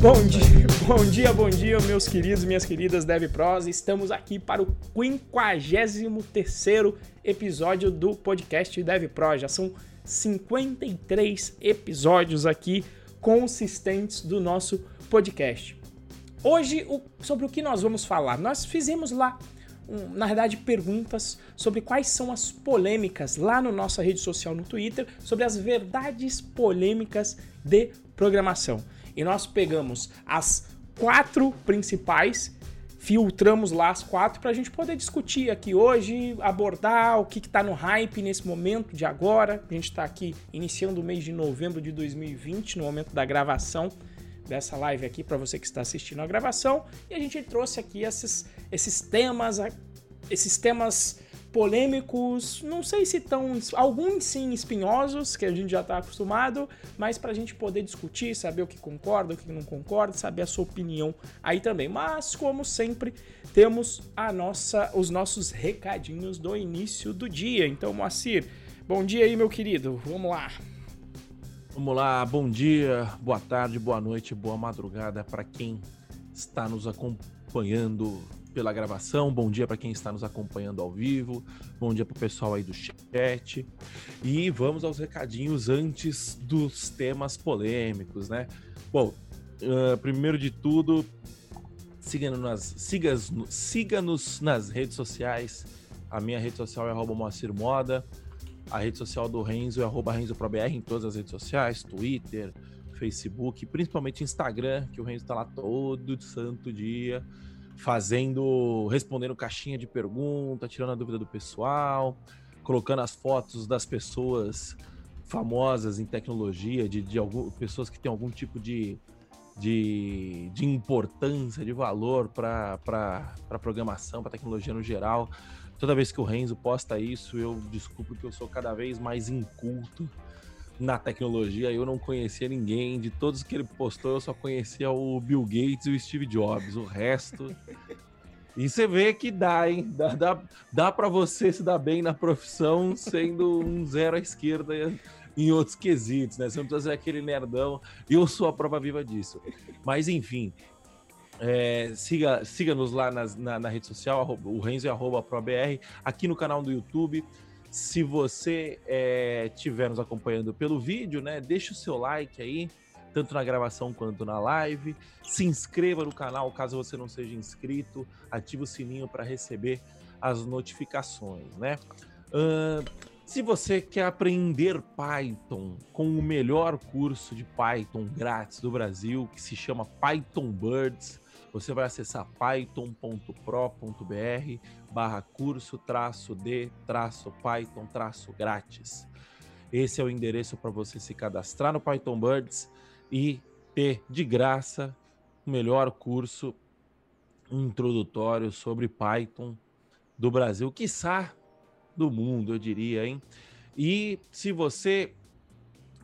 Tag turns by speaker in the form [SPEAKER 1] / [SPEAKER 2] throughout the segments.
[SPEAKER 1] Bom dia, bom dia, bom dia, meus queridos, minhas queridas Dev Pros. Estamos aqui para o 53 episódio do podcast Dev Pro. Já são 53 episódios aqui consistentes do nosso podcast. Hoje, o, sobre o que nós vamos falar? Nós fizemos lá, um, na verdade, perguntas sobre quais são as polêmicas lá na nossa rede social no Twitter, sobre as verdades polêmicas de programação. E nós pegamos as quatro principais filtramos lá as quatro para a gente poder discutir aqui hoje, abordar o que está no hype nesse momento de agora. A gente está aqui iniciando o mês de novembro de 2020, no momento da gravação dessa live aqui para você que está assistindo a gravação. E a gente trouxe aqui esses, esses temas, esses temas polêmicos, não sei se tão. alguns sim espinhosos, que a gente já está acostumado, mas para a gente poder discutir, saber o que concorda, o que não concorda, saber a sua opinião aí também. Mas, como sempre, temos a nossa, os nossos recadinhos do início do dia. Então, Moacir, bom dia aí, meu querido. Vamos lá.
[SPEAKER 2] Vamos lá, bom dia, boa tarde, boa noite, boa madrugada para quem está nos acompanhando pela gravação, bom dia para quem está nos acompanhando ao vivo, bom dia para o pessoal aí do chat. E vamos aos recadinhos antes dos temas polêmicos, né? Bom, uh, primeiro de tudo, siga-nos nas, siga, siga -nos nas redes sociais. A minha rede social é Moacir Moda. A rede social do Renzo é RenzoProBR em todas as redes sociais, Twitter, Facebook, principalmente Instagram, que o Renzo tá lá todo santo dia fazendo, respondendo caixinha de pergunta, tirando a dúvida do pessoal, colocando as fotos das pessoas famosas em tecnologia, de, de algum, pessoas que têm algum tipo de, de, de importância, de valor para a programação, para tecnologia no geral. Toda vez que o Renzo posta isso, eu desculpo que eu sou cada vez mais inculto na tecnologia, eu não conhecia ninguém. De todos que ele postou, eu só conhecia o Bill Gates e o Steve Jobs. O resto. E você vê que dá, hein? Dá, dá, dá para você se dar bem na profissão sendo um zero à esquerda em outros quesitos, né? Você não precisa ser aquele nerdão. Eu sou a prova viva disso. Mas, enfim. É, siga, siga-nos lá nas, na, na, rede social, arroba, o Renzo é arroba ProBR, aqui no canal do YouTube. Se você estiver é, nos acompanhando pelo vídeo, né, deixa o seu like aí, tanto na gravação quanto na live. Se inscreva no canal caso você não seja inscrito, ative o sininho para receber as notificações, né? Uh, se você quer aprender Python com o melhor curso de Python grátis do Brasil, que se chama Python Birds, você vai acessar python.pro.br barra curso traço de traço Python traço grátis. Esse é o endereço para você se cadastrar no Python Birds e ter de graça o melhor curso introdutório sobre Python do Brasil, quiçá do mundo, eu diria, hein? E se você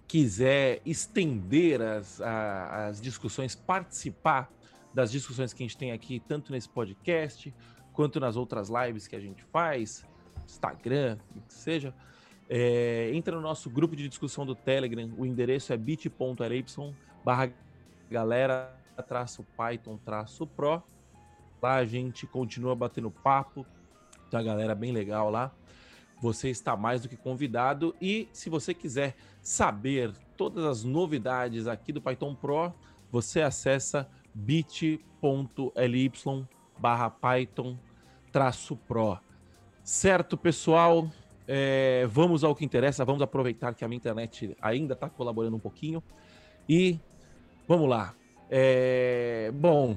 [SPEAKER 2] quiser estender as, as discussões, participar das discussões que a gente tem aqui, tanto nesse podcast quanto nas outras lives que a gente faz, Instagram, o que seja, é, entra no nosso grupo de discussão do Telegram. O endereço é bit.ly barra galera traço Python traço Pro. Lá a gente continua batendo papo. Tem a galera bem legal lá. Você está mais do que convidado. E se você quiser saber todas as novidades aqui do Python Pro, você acessa bit.ly barra python pro. Certo, pessoal? É, vamos ao que interessa, vamos aproveitar que a minha internet ainda está colaborando um pouquinho. E vamos lá. É, bom,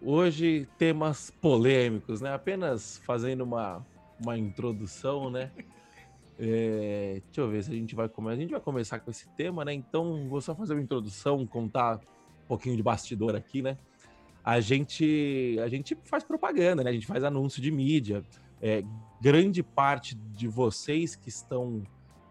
[SPEAKER 2] hoje temas polêmicos, né? Apenas fazendo uma, uma introdução, né? É, deixa eu ver se a gente vai começar. A gente vai começar com esse tema, né? Então, vou só fazer uma introdução, contar pouquinho de bastidor aqui, né? A gente, a gente faz propaganda, né? A gente faz anúncio de mídia. É, grande parte de vocês que estão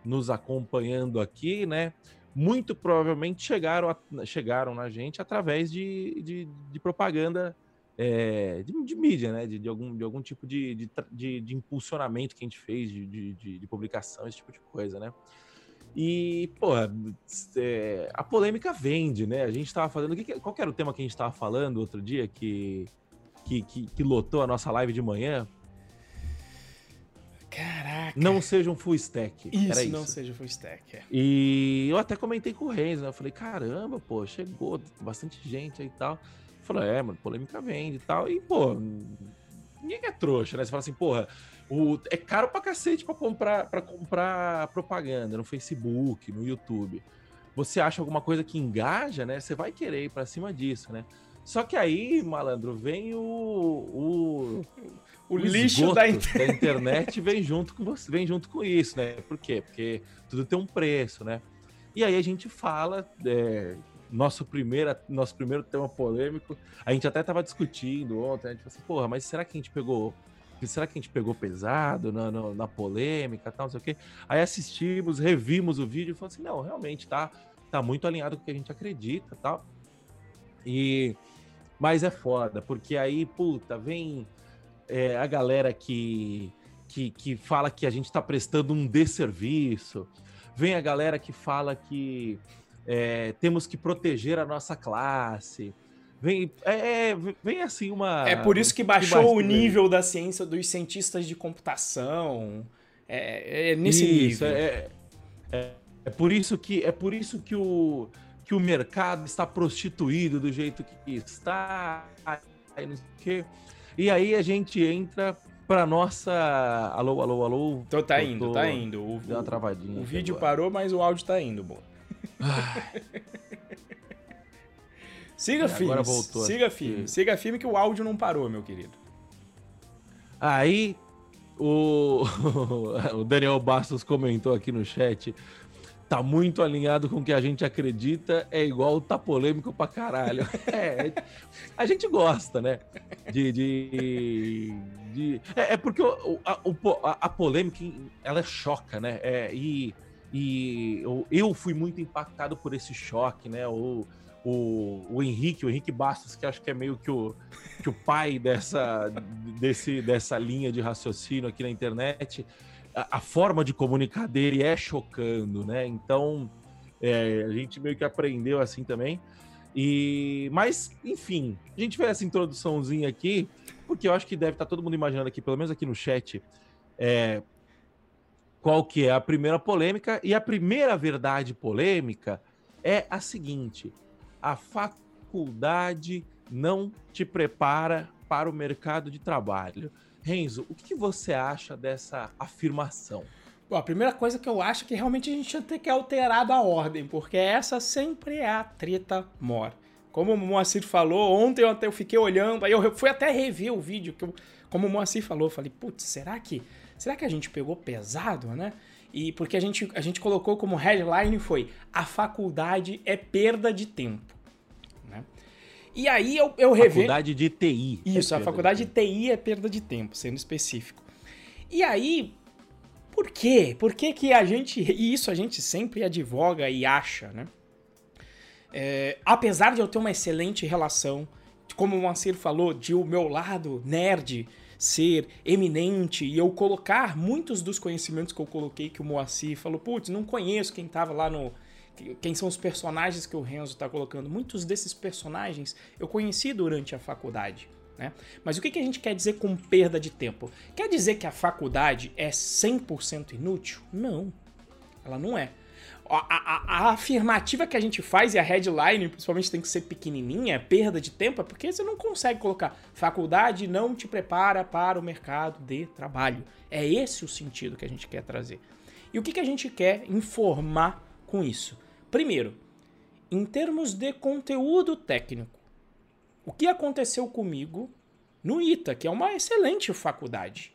[SPEAKER 2] nos acompanhando aqui, né? Muito provavelmente chegaram, a, chegaram na gente através de, de, de propaganda é, de, de, mídia, né? De, de, algum, de algum tipo de, de, de, impulsionamento que a gente fez, de, de, publicação, esse tipo de coisa, né? E, pô, é, a polêmica vende, né? A gente tava falando. Qual era o tema que a gente tava falando outro dia que, que, que, que lotou a nossa live de manhã?
[SPEAKER 1] Caraca.
[SPEAKER 2] Não seja um full stack.
[SPEAKER 1] Isso, Era isso. não seja full stack. É.
[SPEAKER 2] E eu até comentei com o Renzo, né? Eu falei, caramba, pô, chegou bastante gente aí e tal. Falou, é, mano, polêmica vende e tal. E, pô, ninguém é trouxa, né? Você fala assim, porra, o, é caro pra cacete pra comprar, pra comprar propaganda no Facebook, no YouTube. Você acha alguma coisa que engaja, né? Você vai querer ir pra cima disso, né? Só que aí, malandro, vem o. O,
[SPEAKER 1] o, o lixo da,
[SPEAKER 2] da, internet vem junto com você, vem junto com isso, né? Por quê? Porque tudo tem um preço, né? E aí a gente fala. É, nosso, primeira, nosso primeiro tema polêmico. A gente até tava discutindo ontem, a gente falou assim, porra, mas será que a gente pegou será que a gente pegou pesado na, na, na polêmica tal, não sei o quê? Aí assistimos, revimos o vídeo e falamos assim, não, realmente tá, tá muito alinhado com o que a gente acredita tal. E, mas é foda, porque aí, puta, vem é, a galera que, que, que fala que a gente tá prestando um desserviço, vem a galera que fala que é, temos que proteger a nossa classe, Vem, é, é, vem assim uma.
[SPEAKER 1] É por isso que baixou o nível da ciência dos cientistas de computação. É, é nesse isso, nível.
[SPEAKER 2] É, é, é, por isso que é por isso que o, que o mercado está prostituído do jeito que está. E, e aí a gente entra para nossa. Alô, alô, alô.
[SPEAKER 1] Então tá indo, tô... tá indo. O,
[SPEAKER 2] Deu uma travadinha.
[SPEAKER 1] O vídeo agora. parou, mas o áudio tá indo, bom. Siga e firme. Agora voltou. Siga firme. Siga firme que o áudio não parou, meu querido.
[SPEAKER 2] Aí o, o Daniel Bastos comentou aqui no chat. Tá muito alinhado com o que a gente acredita, é igual tá polêmico pra caralho. É, a gente gosta, né? De. de, de... É, é, porque o, a, a, a, polêmica ela choca, né? É, e e eu, eu fui muito impactado por esse choque, né? O, o, o Henrique, o Henrique Bastos, que acho que é meio que o, que o pai dessa, desse, dessa linha de raciocínio aqui na internet, a, a forma de comunicar dele é chocando, né? Então, é, a gente meio que aprendeu assim também. E, mas, enfim, a gente fez essa introduçãozinha aqui, porque eu acho que deve estar todo mundo imaginando aqui, pelo menos aqui no chat, é, qual que é a primeira polêmica. E a primeira verdade polêmica é a seguinte: a faculdade não te prepara para o mercado de trabalho. Renzo, o que você acha dessa afirmação?
[SPEAKER 1] Bom, a primeira coisa que eu acho é que realmente a gente tinha que ter alterado a ordem, porque essa sempre é a treta mor. Como o Moacir falou, ontem eu até fiquei olhando, aí eu fui até rever o vídeo, que eu, como o Moacir falou, eu falei, putz, será que, será que a gente pegou pesado, né? E porque a gente, a gente colocou como headline foi a faculdade é perda de tempo. Né? E aí eu, eu revi.
[SPEAKER 2] Faculdade de TI.
[SPEAKER 1] É Isso, é a faculdade de, de TI é perda de tempo, sendo específico. E aí, por quê? Por que, que a gente. E isso a gente sempre advoga e acha, né? É, apesar de eu ter uma excelente relação, como o Mancir falou, de o meu lado nerd ser eminente e eu colocar muitos dos conhecimentos que eu coloquei que o Moacir falou, putz, não conheço quem tava lá no quem são os personagens que o Renzo está colocando. Muitos desses personagens eu conheci durante a faculdade. Né? Mas o que, que a gente quer dizer com perda de tempo? Quer dizer que a faculdade é 100% inútil? Não, ela não é a, a, a, afirmativa que a gente faz e a headline, principalmente, tem que ser pequenininha, perda de tempo, é porque você não consegue colocar faculdade não te prepara para o mercado de trabalho. É esse o sentido que a gente quer trazer. E o que, que a gente quer informar com isso? Primeiro, em termos de conteúdo técnico, o que aconteceu comigo no ITA, que é uma excelente faculdade,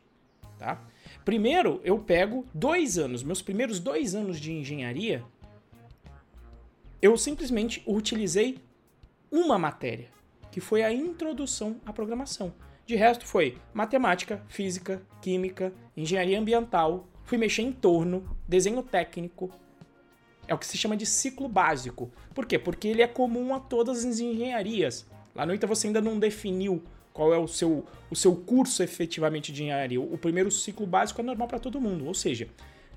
[SPEAKER 1] tá? Primeiro, eu pego dois anos, meus primeiros dois anos de engenharia, eu simplesmente utilizei uma matéria, que foi a introdução à programação. De resto, foi matemática, física, química, engenharia ambiental, fui mexer em torno, desenho técnico. É o que se chama de ciclo básico. Por quê? Porque ele é comum a todas as engenharias. Lá no ITA você ainda não definiu qual é o seu, o seu curso efetivamente de engenharia. O primeiro ciclo básico é normal para todo mundo, ou seja,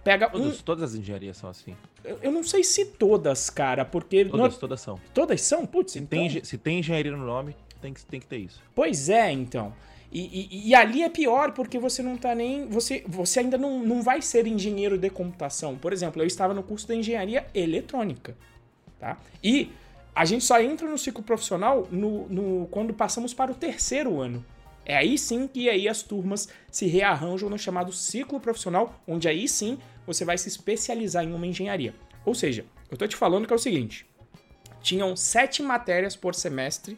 [SPEAKER 1] pega
[SPEAKER 2] Todas,
[SPEAKER 1] um.
[SPEAKER 2] todas as engenharias são assim.
[SPEAKER 1] Eu eu não sei se todas, cara, porque.
[SPEAKER 2] Todas,
[SPEAKER 1] não-
[SPEAKER 2] todas são.
[SPEAKER 1] todas são? Putz,
[SPEAKER 2] Se,
[SPEAKER 1] então...
[SPEAKER 2] tem, se tem engenharia no nome, tem que, tem que ter isso.
[SPEAKER 1] Pois é, então. E, e- e ali é pior porque você não tá nem. Você, você ainda não, não vai ser engenheiro de computação. Por exemplo, eu estava no curso de engenharia eletrônica. Tá? E a gente só entra no ciclo profissional no, no- quando passamos para o terceiro ano. É aí sim que aí as turmas se rearranjam no chamado ciclo profissional, onde aí sim você vai se especializar em uma engenharia. Ou seja, eu tô te falando que é o seguinte: tinham sete matérias por semestre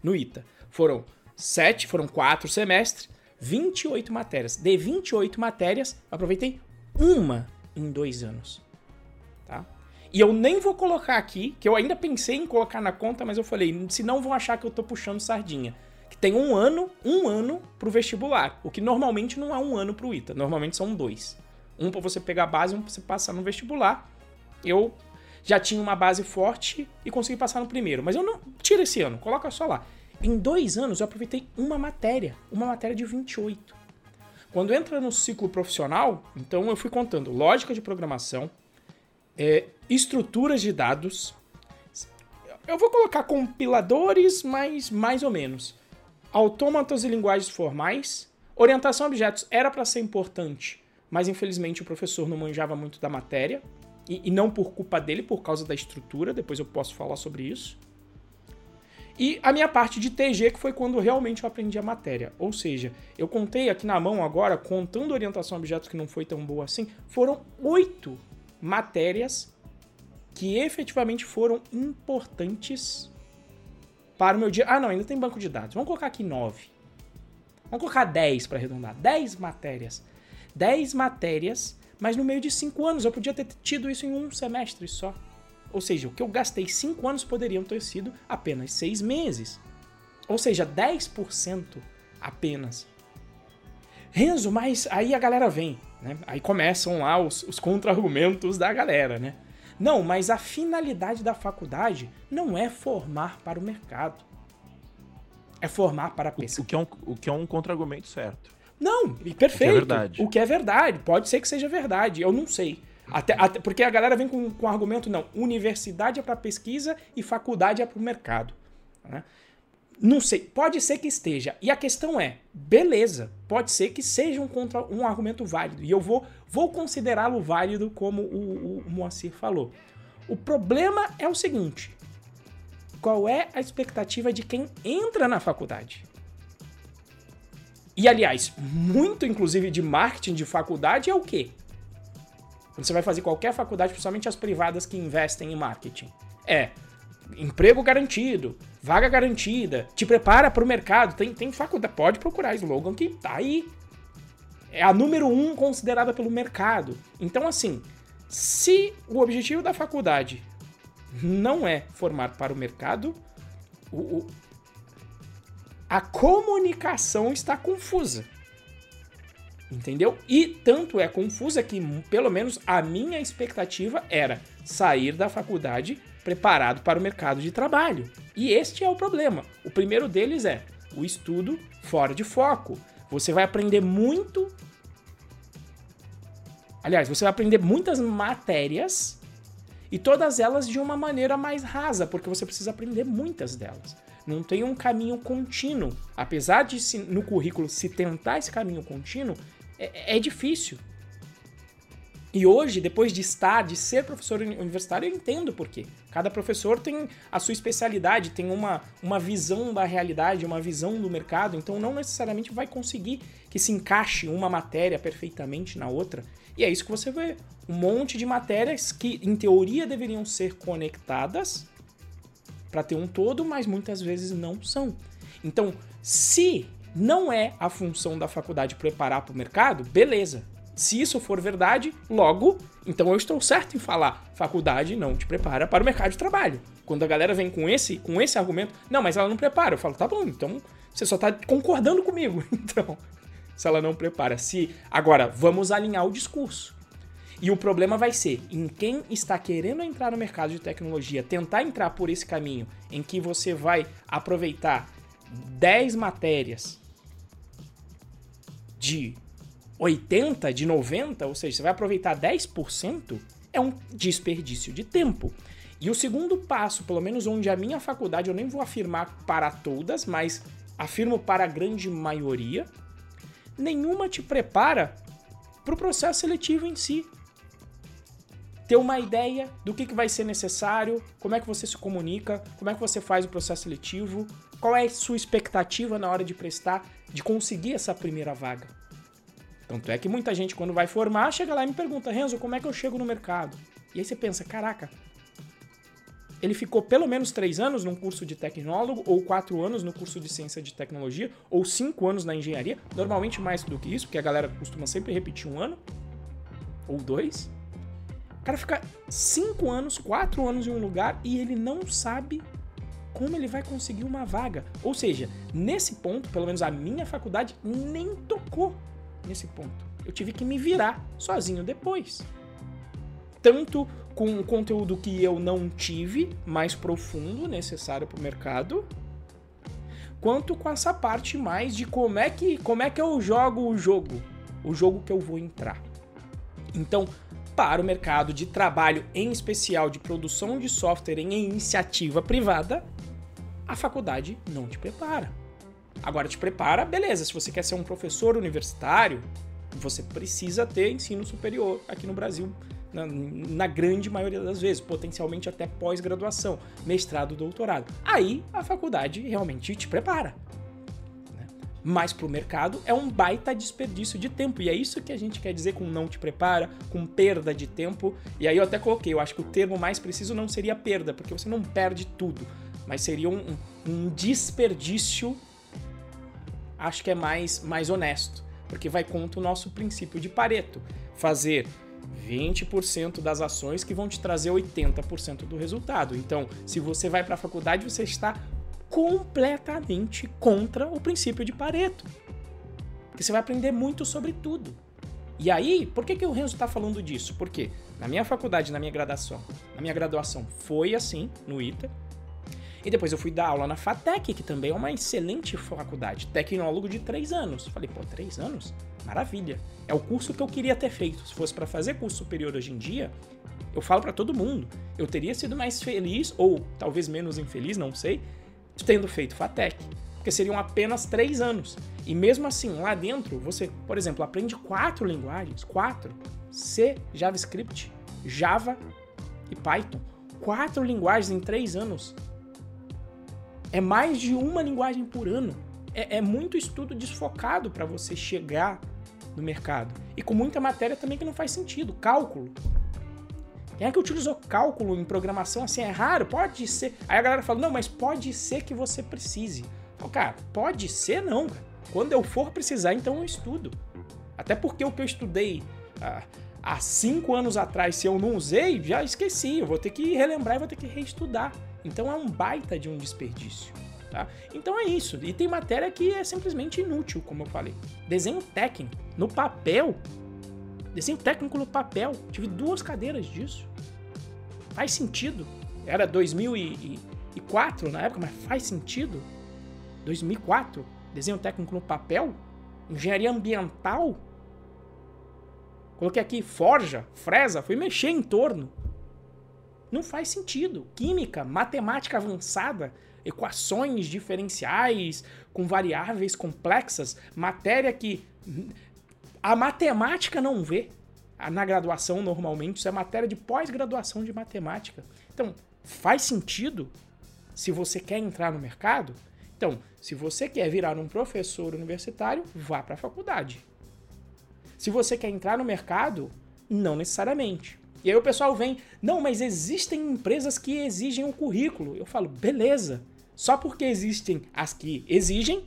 [SPEAKER 1] no ITA. Foram sete, foram quatro semestres, 28 matérias. De 28 matérias, aproveitei uma em dois anos. Tá? E eu nem vou colocar aqui, que eu ainda pensei em colocar na conta, mas eu falei, senão vão achar que eu tô puxando sardinha. Que tem um ano, um ano pro vestibular. O que normalmente não é um ano pro ITA, normalmente são dois. Um pra você pegar a base, um pra você passar no vestibular. Eu já tinha uma base forte e consegui passar no primeiro. Mas eu não. Tira esse ano, coloca só lá. Em dois anos eu aproveitei uma matéria, uma matéria de 28. Quando entra no ciclo profissional, então eu fui contando lógica de programação, é, estruturas de dados. Eu vou colocar compiladores, mas mais ou menos. Autômatos e linguagens formais. Orientação a objetos era para ser importante, mas infelizmente o professor não manjava muito da matéria. E, e não por culpa dele, por causa da estrutura. Depois eu posso falar sobre isso. E a minha parte de TG, que foi quando realmente eu aprendi a matéria. Ou seja, eu contei aqui na mão agora, contando orientação a objetos que não foi tão boa assim, foram oito matérias que efetivamente foram importantes para o meu dia. Ah, não, ainda tem banco de dados. Vamos colocar aqui nove. Vamos colocar 10 para arredondar. 10 matérias. 10 matérias, mas no meio de 5 anos. Eu podia ter tido isso em um semestre só. Ou seja, o que eu gastei 5 anos poderiam ter sido apenas 6 meses. Ou seja, 10% apenas. Renzo, mas aí a galera vem, né? Aí começam lá os, os contra-argumentos da galera, né? Não, mas a finalidade da faculdade não é formar para o mercado. É formar para a
[SPEAKER 2] O,
[SPEAKER 1] pesquisa.
[SPEAKER 2] o que é um, o que é um contra-argumento certo.
[SPEAKER 1] Não, e perfeito.
[SPEAKER 2] verdade.
[SPEAKER 1] O que é verdade. Pode ser que seja verdade, eu não sei. Até, até- porque a galera vem com, com argumento, não, universidade é para pesquisa e faculdade é para o mercado. né? Não sei, pode ser que esteja. E a questão é, beleza, pode ser que seja um, contra, um argumento válido. E eu vou, vou considerá-lo válido, como o, o Moacir falou. O problema é o seguinte: qual é a expectativa de quem entra na faculdade? E aliás, muito inclusive de marketing de faculdade é o quê? Quando você vai fazer qualquer faculdade, principalmente as privadas que investem em marketing, é emprego garantido, vaga garantida, te prepara para o mercado. Tem, tem faculdade, pode procurar slogan que tá aí. É a número um considerada pelo mercado. Então, assim, se o objetivo da faculdade não é formar para o mercado, o- o, a comunicação está confusa. Entendeu? E tanto é confusa que, pelo menos, a minha expectativa era sair da faculdade preparado para o mercado de trabalho. E este é o problema. O primeiro deles é o estudo fora de foco. Você vai aprender muito. Aliás, você vai aprender muitas matérias e todas elas de uma maneira mais rasa, porque você precisa aprender muitas delas. Não tem um caminho contínuo. Apesar de no currículo se tentar esse caminho contínuo, é, é difícil. E hoje, depois de estar, de ser professor uni- universitário, eu entendo por quê. Cada professor tem a sua especialidade, tem uma, uma visão da realidade, uma visão do mercado, então não necessariamente vai conseguir que se encaixe uma matéria perfeitamente na outra. E é isso que você vê. Um monte de matérias que, em teoria, deveriam ser conectadas para ter um todo, mas muitas vezes não são. Então, se não é a função da faculdade preparar para o mercado, beleza. Se isso for verdade, logo, então eu estou certo em falar, faculdade não te prepara para o mercado de trabalho. Quando a galera vem com esse, com esse argumento, não, mas ela não prepara, eu falo, tá bom, então você só tá concordando comigo. Então, se ela não prepara, se agora vamos alinhar o discurso. E o problema vai ser em quem está querendo entrar no mercado de tecnologia, tentar entrar por esse caminho em que você vai aproveitar 10 matérias de 80 de 90, ou seja, você vai aproveitar 10%, é um desperdício de tempo. E o segundo passo, pelo menos onde a minha faculdade, eu nem vou afirmar para todas, mas afirmo para a grande maioria, nenhuma te prepara para o processo seletivo em si. Ter uma ideia do que, que vai ser necessário, como é que você se comunica, como é que você faz o processo seletivo, qual é a sua expectativa na hora de prestar, de conseguir essa primeira vaga. Tanto é que muita gente, quando vai formar, chega lá e me pergunta, Renzo, como é que eu chego no mercado? E aí você pensa, caraca, ele ficou pelo menos três anos num curso de tecnólogo, ou quatro anos no curso de ciência de tecnologia, ou cinco anos na engenharia, normalmente mais do que isso, porque a galera costuma sempre repetir um ano, ou dois. O cara fica cinco anos, quatro anos em um lugar e ele não sabe como ele vai conseguir uma vaga. Ou seja, nesse ponto, pelo menos a minha faculdade nem tocou nesse ponto. Eu tive que me virar sozinho depois. Tanto com o conteúdo que eu não tive mais profundo necessário para o mercado, quanto com essa parte mais de como é que como é que eu jogo o jogo, o jogo que eu vou entrar. Então, para o mercado de trabalho, em especial de produção de software em iniciativa privada, a faculdade não te prepara. Agora te prepara, beleza, se você quer ser um professor universitário, você precisa ter ensino superior aqui no Brasil na, na grande maioria das vezes, potencialmente até pós-graduação, mestrado, doutorado. Aí a faculdade realmente te prepara. Né? Mas para o mercado é um baita desperdício de tempo. E é isso que a gente quer dizer com não te prepara, com perda de tempo. E aí eu até coloquei, eu acho que o termo mais preciso não seria perda, porque você não perde tudo, mas seria um, um desperdício, acho que é mais, mais honesto, porque vai contra o nosso princípio de Pareto. Fazer 20% das ações que vão te trazer 80% do resultado. Então, se você vai para a faculdade, você está completamente contra o princípio de Pareto. Porque você vai aprender muito sobre tudo. E aí, por que, que o Renzo está falando disso? Porque na minha faculdade, na minha graduação, na minha graduação foi assim, no ITA. E depois eu fui dar aula na FATEC, que também é uma excelente faculdade, tecnólogo de três anos. Falei, pô, três anos? Maravilha. É o curso que eu queria ter feito. Se fosse para fazer curso superior hoje em dia, eu falo para todo mundo, eu teria sido mais feliz, ou talvez menos infeliz, não sei, tendo feito FATEC. Porque seriam apenas três anos. E mesmo assim, lá dentro, você, por exemplo, aprende quatro linguagens. Quatro. C, JavaScript, Java e Python. Quatro linguagens em três anos. É mais de uma linguagem por ano. É, é muito estudo desfocado para você chegar no mercado. E com muita matéria também que não faz sentido. Cálculo. Quem é que utilizou cálculo em programação assim? É raro? Pode ser. Aí a galera fala, não, mas pode ser que você precise. Falo, cara, pode ser não. Quando eu for precisar, então eu estudo. Até porque o que eu estudei ah, há cinco anos atrás, se eu não usei, já esqueci. Eu vou ter que relembrar e vou ter que reestudar. Então é um baita de um desperdício. Tá? Então é isso. E tem matéria que é simplesmente inútil, como eu falei. Desenho técnico, no papel. Desenho técnico no papel. Tive duas cadeiras disso. Faz sentido. Era 2004 na época, mas faz sentido. 2004, desenho técnico no papel. Engenharia ambiental. Coloquei aqui forja, fresa, fui mexer em torno. Não faz sentido. Química, matemática avançada, equações diferenciais com variáveis complexas, matéria que a matemática não vê na graduação normalmente, isso é matéria de pós-graduação de matemática. Então, faz sentido se você quer entrar no mercado? Então, se você quer virar um professor universitário, vá para a faculdade. Se você quer entrar no mercado, não necessariamente. E aí o pessoal vem, não, mas existem empresas que exigem o currículo. Eu falo, beleza. Só porque existem as que exigem,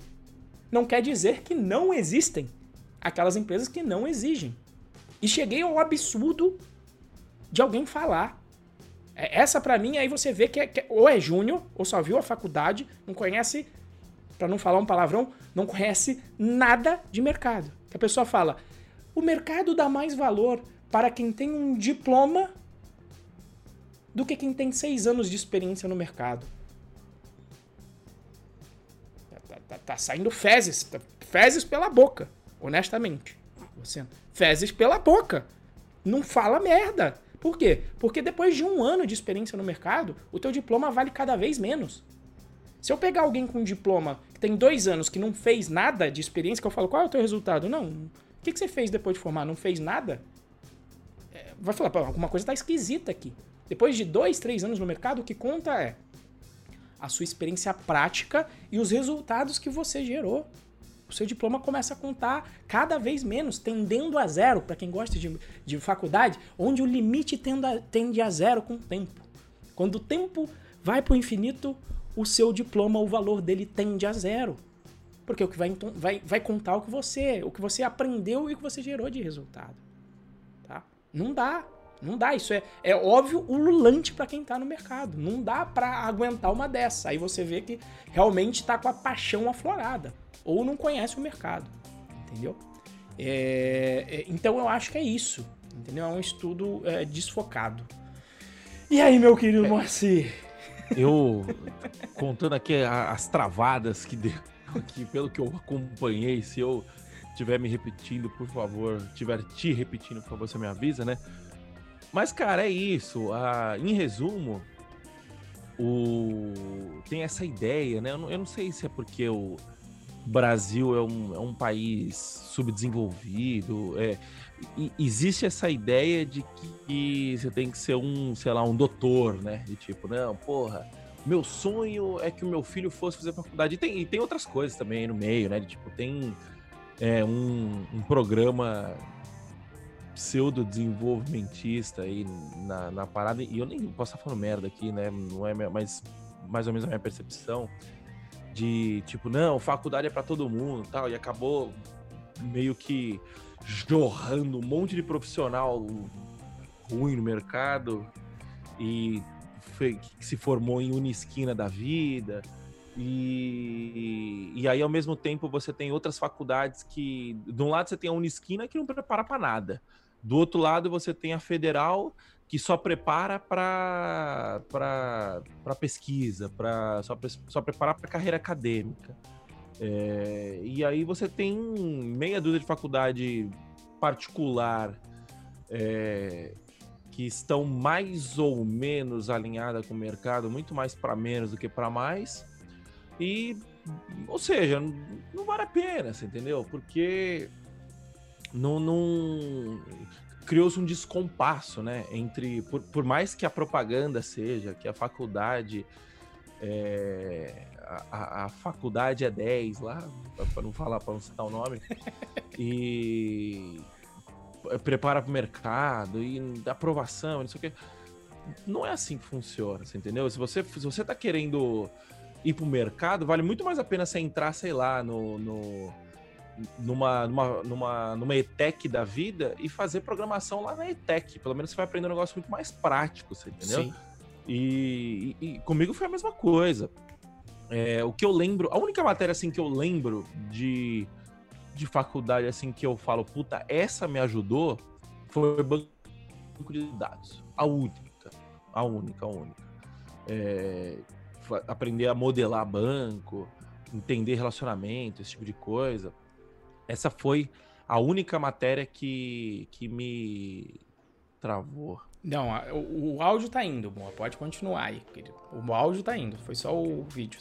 [SPEAKER 1] não quer dizer que não existem aquelas empresas que não exigem. E cheguei ao absurdo de alguém falar. É, essa para mim, aí você vê que, é, que é, ou é júnior, ou só viu a faculdade, não conhece, para não falar um palavrão, não conhece nada de mercado. Que a pessoa fala, o mercado dá mais valor para quem tem um diploma do que quem tem seis anos de experiência no mercado. Tá, tá, tá saindo fezes, tá, fezes pela boca, honestamente. Você fezes pela boca. Não fala merda. Por quê? Porque depois de um ano de experiência no mercado, o teu diploma vale cada vez menos. Se eu pegar alguém com um diploma que tem dois anos que não fez nada de experiência, que eu falo, qual é o teu resultado? Não. O que, que você fez depois de formar? Não fez nada? Vai falar, alguma coisa está esquisita aqui. Depois de dois, três anos no mercado, o que conta é a sua experiência prática e os resultados que você gerou. O seu diploma começa a contar cada vez menos, tendendo a zero, para quem gosta de, de faculdade, onde o limite tende a, tende a zero com o tempo. Quando o tempo vai para o infinito, o seu diploma, o valor dele tende a zero. Porque o que vai, vai, vai contar o que você, o que você aprendeu e o que você gerou de resultado. Não dá. Não dá. Isso é, é óbvio ululante para quem tá no mercado. Não dá para aguentar uma dessa. Aí você vê que realmente tá com a paixão aflorada. Ou não conhece o mercado. Entendeu? É, é, então eu acho que é isso. Entendeu? É um estudo é, desfocado. E aí, meu querido Moacir?
[SPEAKER 2] Eu, contando aqui as travadas que deu aqui, pelo que eu acompanhei, se eu estiver me repetindo, por favor, estiver te repetindo, por favor, você me avisa, né? Mas, cara, é isso. Ah, em resumo, o... tem essa ideia, né? Eu não, eu não, sei se é porque o Brasil é um, é um país subdesenvolvido. É, existe essa ideia de que você tem que ser um, sei lá, um doutor, né? De tipo, não, porra, meu sonho é que o meu filho fosse fazer faculdade. E tem, e tem outras coisas também no meio, né? De, tipo, tem é, um, um programa pseudo-desenvolvimentista aí na, na parada. E eu nem posso estar falando merda aqui, né? Não é mais, mais ou menos a minha percepção de tipo, não, faculdade é para todo mundo tal. E acabou meio que jorrando um monte de profissional ruim no mercado e foi, se formou em Unisquina da vida. E, e aí, ao mesmo tempo, você tem outras faculdades que, de um lado, você tem a Unisquina que não prepara para nada. Do outro lado, você tem a Federal que só prepara para pesquisa, pra, só, só prepara para carreira acadêmica. É, e aí você tem meia dúzia de faculdade particular é, que estão mais ou menos alinhadas com o mercado, muito mais para menos do que para mais. E, ou seja, não vale a pena, você entendeu? Porque não, não criou-se um descompasso, né? Entre, por, por mais que a propaganda seja, que a faculdade é, a, a, faculdade é 10 lá, para não falar, para não citar o nome, e prepara para o mercado, e aprovação, não sei o quê. Não é assim que funciona, você entendeu? Se você, se você tá querendo ir para o mercado, vale muito mais a pena você entrar, sei lá, no, no numa, numa, numa, numa ETEC da vida e fazer programação lá na ETEC. Pelo menos você vai aprender um negócio muito mais prático, você entendeu? Sim. E, e, e comigo foi a mesma coisa. É, o que eu lembro, a única matéria assim que eu lembro de, de faculdade assim que eu falo, puta, essa me ajudou, foi banco de dados. A única, a única, a única. É, aprender a modelar banco, entender relacionamento, esse tipo de coisa. Essa foi a única matéria que, que me travou.
[SPEAKER 1] Não, o, o áudio tá indo, bom, pode continuar aí, querido. O áudio tá indo, foi só o vídeo.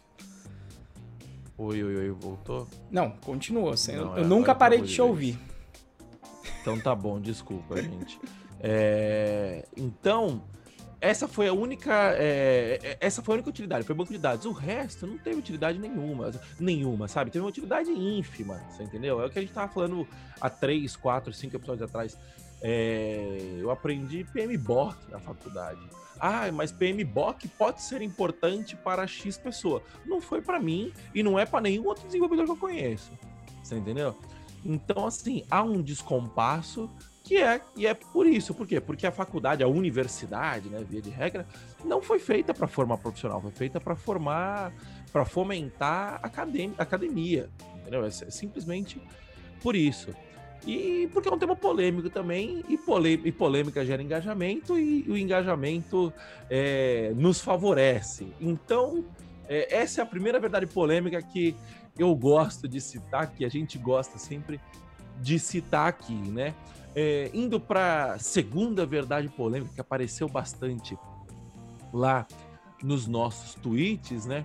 [SPEAKER 2] Oi, oi, oi, voltou?
[SPEAKER 1] Não, continua. Não, eu, é, nunca parei de te ouvir.
[SPEAKER 2] Então tá bom, desculpa, gente. É, então, essa foi a única. É, é, essa foi a única utilidade, foi banco de dados. O resto não teve utilidade nenhuma. Nenhuma, sabe? Teve uma utilidade ínfima, você entendeu? É o que a gente tava falando há 3, 4, 5 episódios atrás. É, eu aprendi PMBOK na faculdade. Ah, mas PMBOK pode ser importante para X pessoa. Não foi para mim e não é para nenhum outro desenvolvedor que eu conheço. Você entendeu? Então, assim, há um descompasso que é, e é por isso. Por quê? Porque a faculdade, a universidade, né, via de regra, não foi feita para formar profissional, foi feita para formar, para fomentar academia, academia. Entendeu? É simplesmente por isso. E porque é um tema polêmico também, e, polê e polêmica gera engajamento, e o engajamento é, nos favorece. Então, é, essa é a primeira verdade polêmica que eu gosto de citar, que a gente gosta sempre, de citar aqui, né? É, indo para segunda verdade polêmica que apareceu bastante lá nos nossos tweets, né?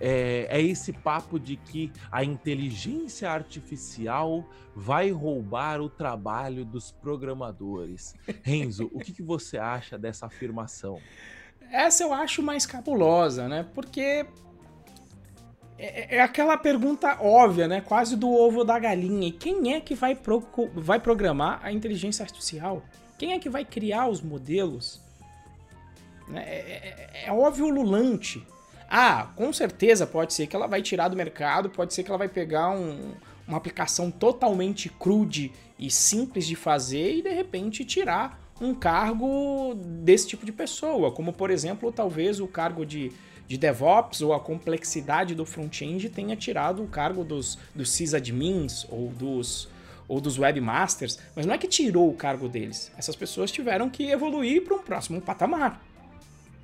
[SPEAKER 2] É, é, esse papo de que a inteligência artificial vai roubar o trabalho dos programadores. Renzo, o que, que você acha dessa afirmação?
[SPEAKER 1] Essa eu acho mais cabulosa, né? Porque é, é, aquela pergunta óbvia, né? Quase do ovo da galinha. E quem é que vai, pro, vai programar a inteligência artificial? Quem é que vai criar os modelos? Né? É, é, é óbvio lulante. Ah, com certeza pode ser que ela vai tirar do mercado, pode ser que ela vai pegar um, uma aplicação totalmente crude e simples de fazer e de repente tirar um cargo desse tipo de pessoa, como por exemplo, talvez o cargo de, de DevOps ou a complexidade do front-end tenha tirado o cargo dos, dos sysadmins ou dos, ou dos webmasters, mas não é que tirou o cargo deles. Essas pessoas tiveram que evoluir para um próximo patamar.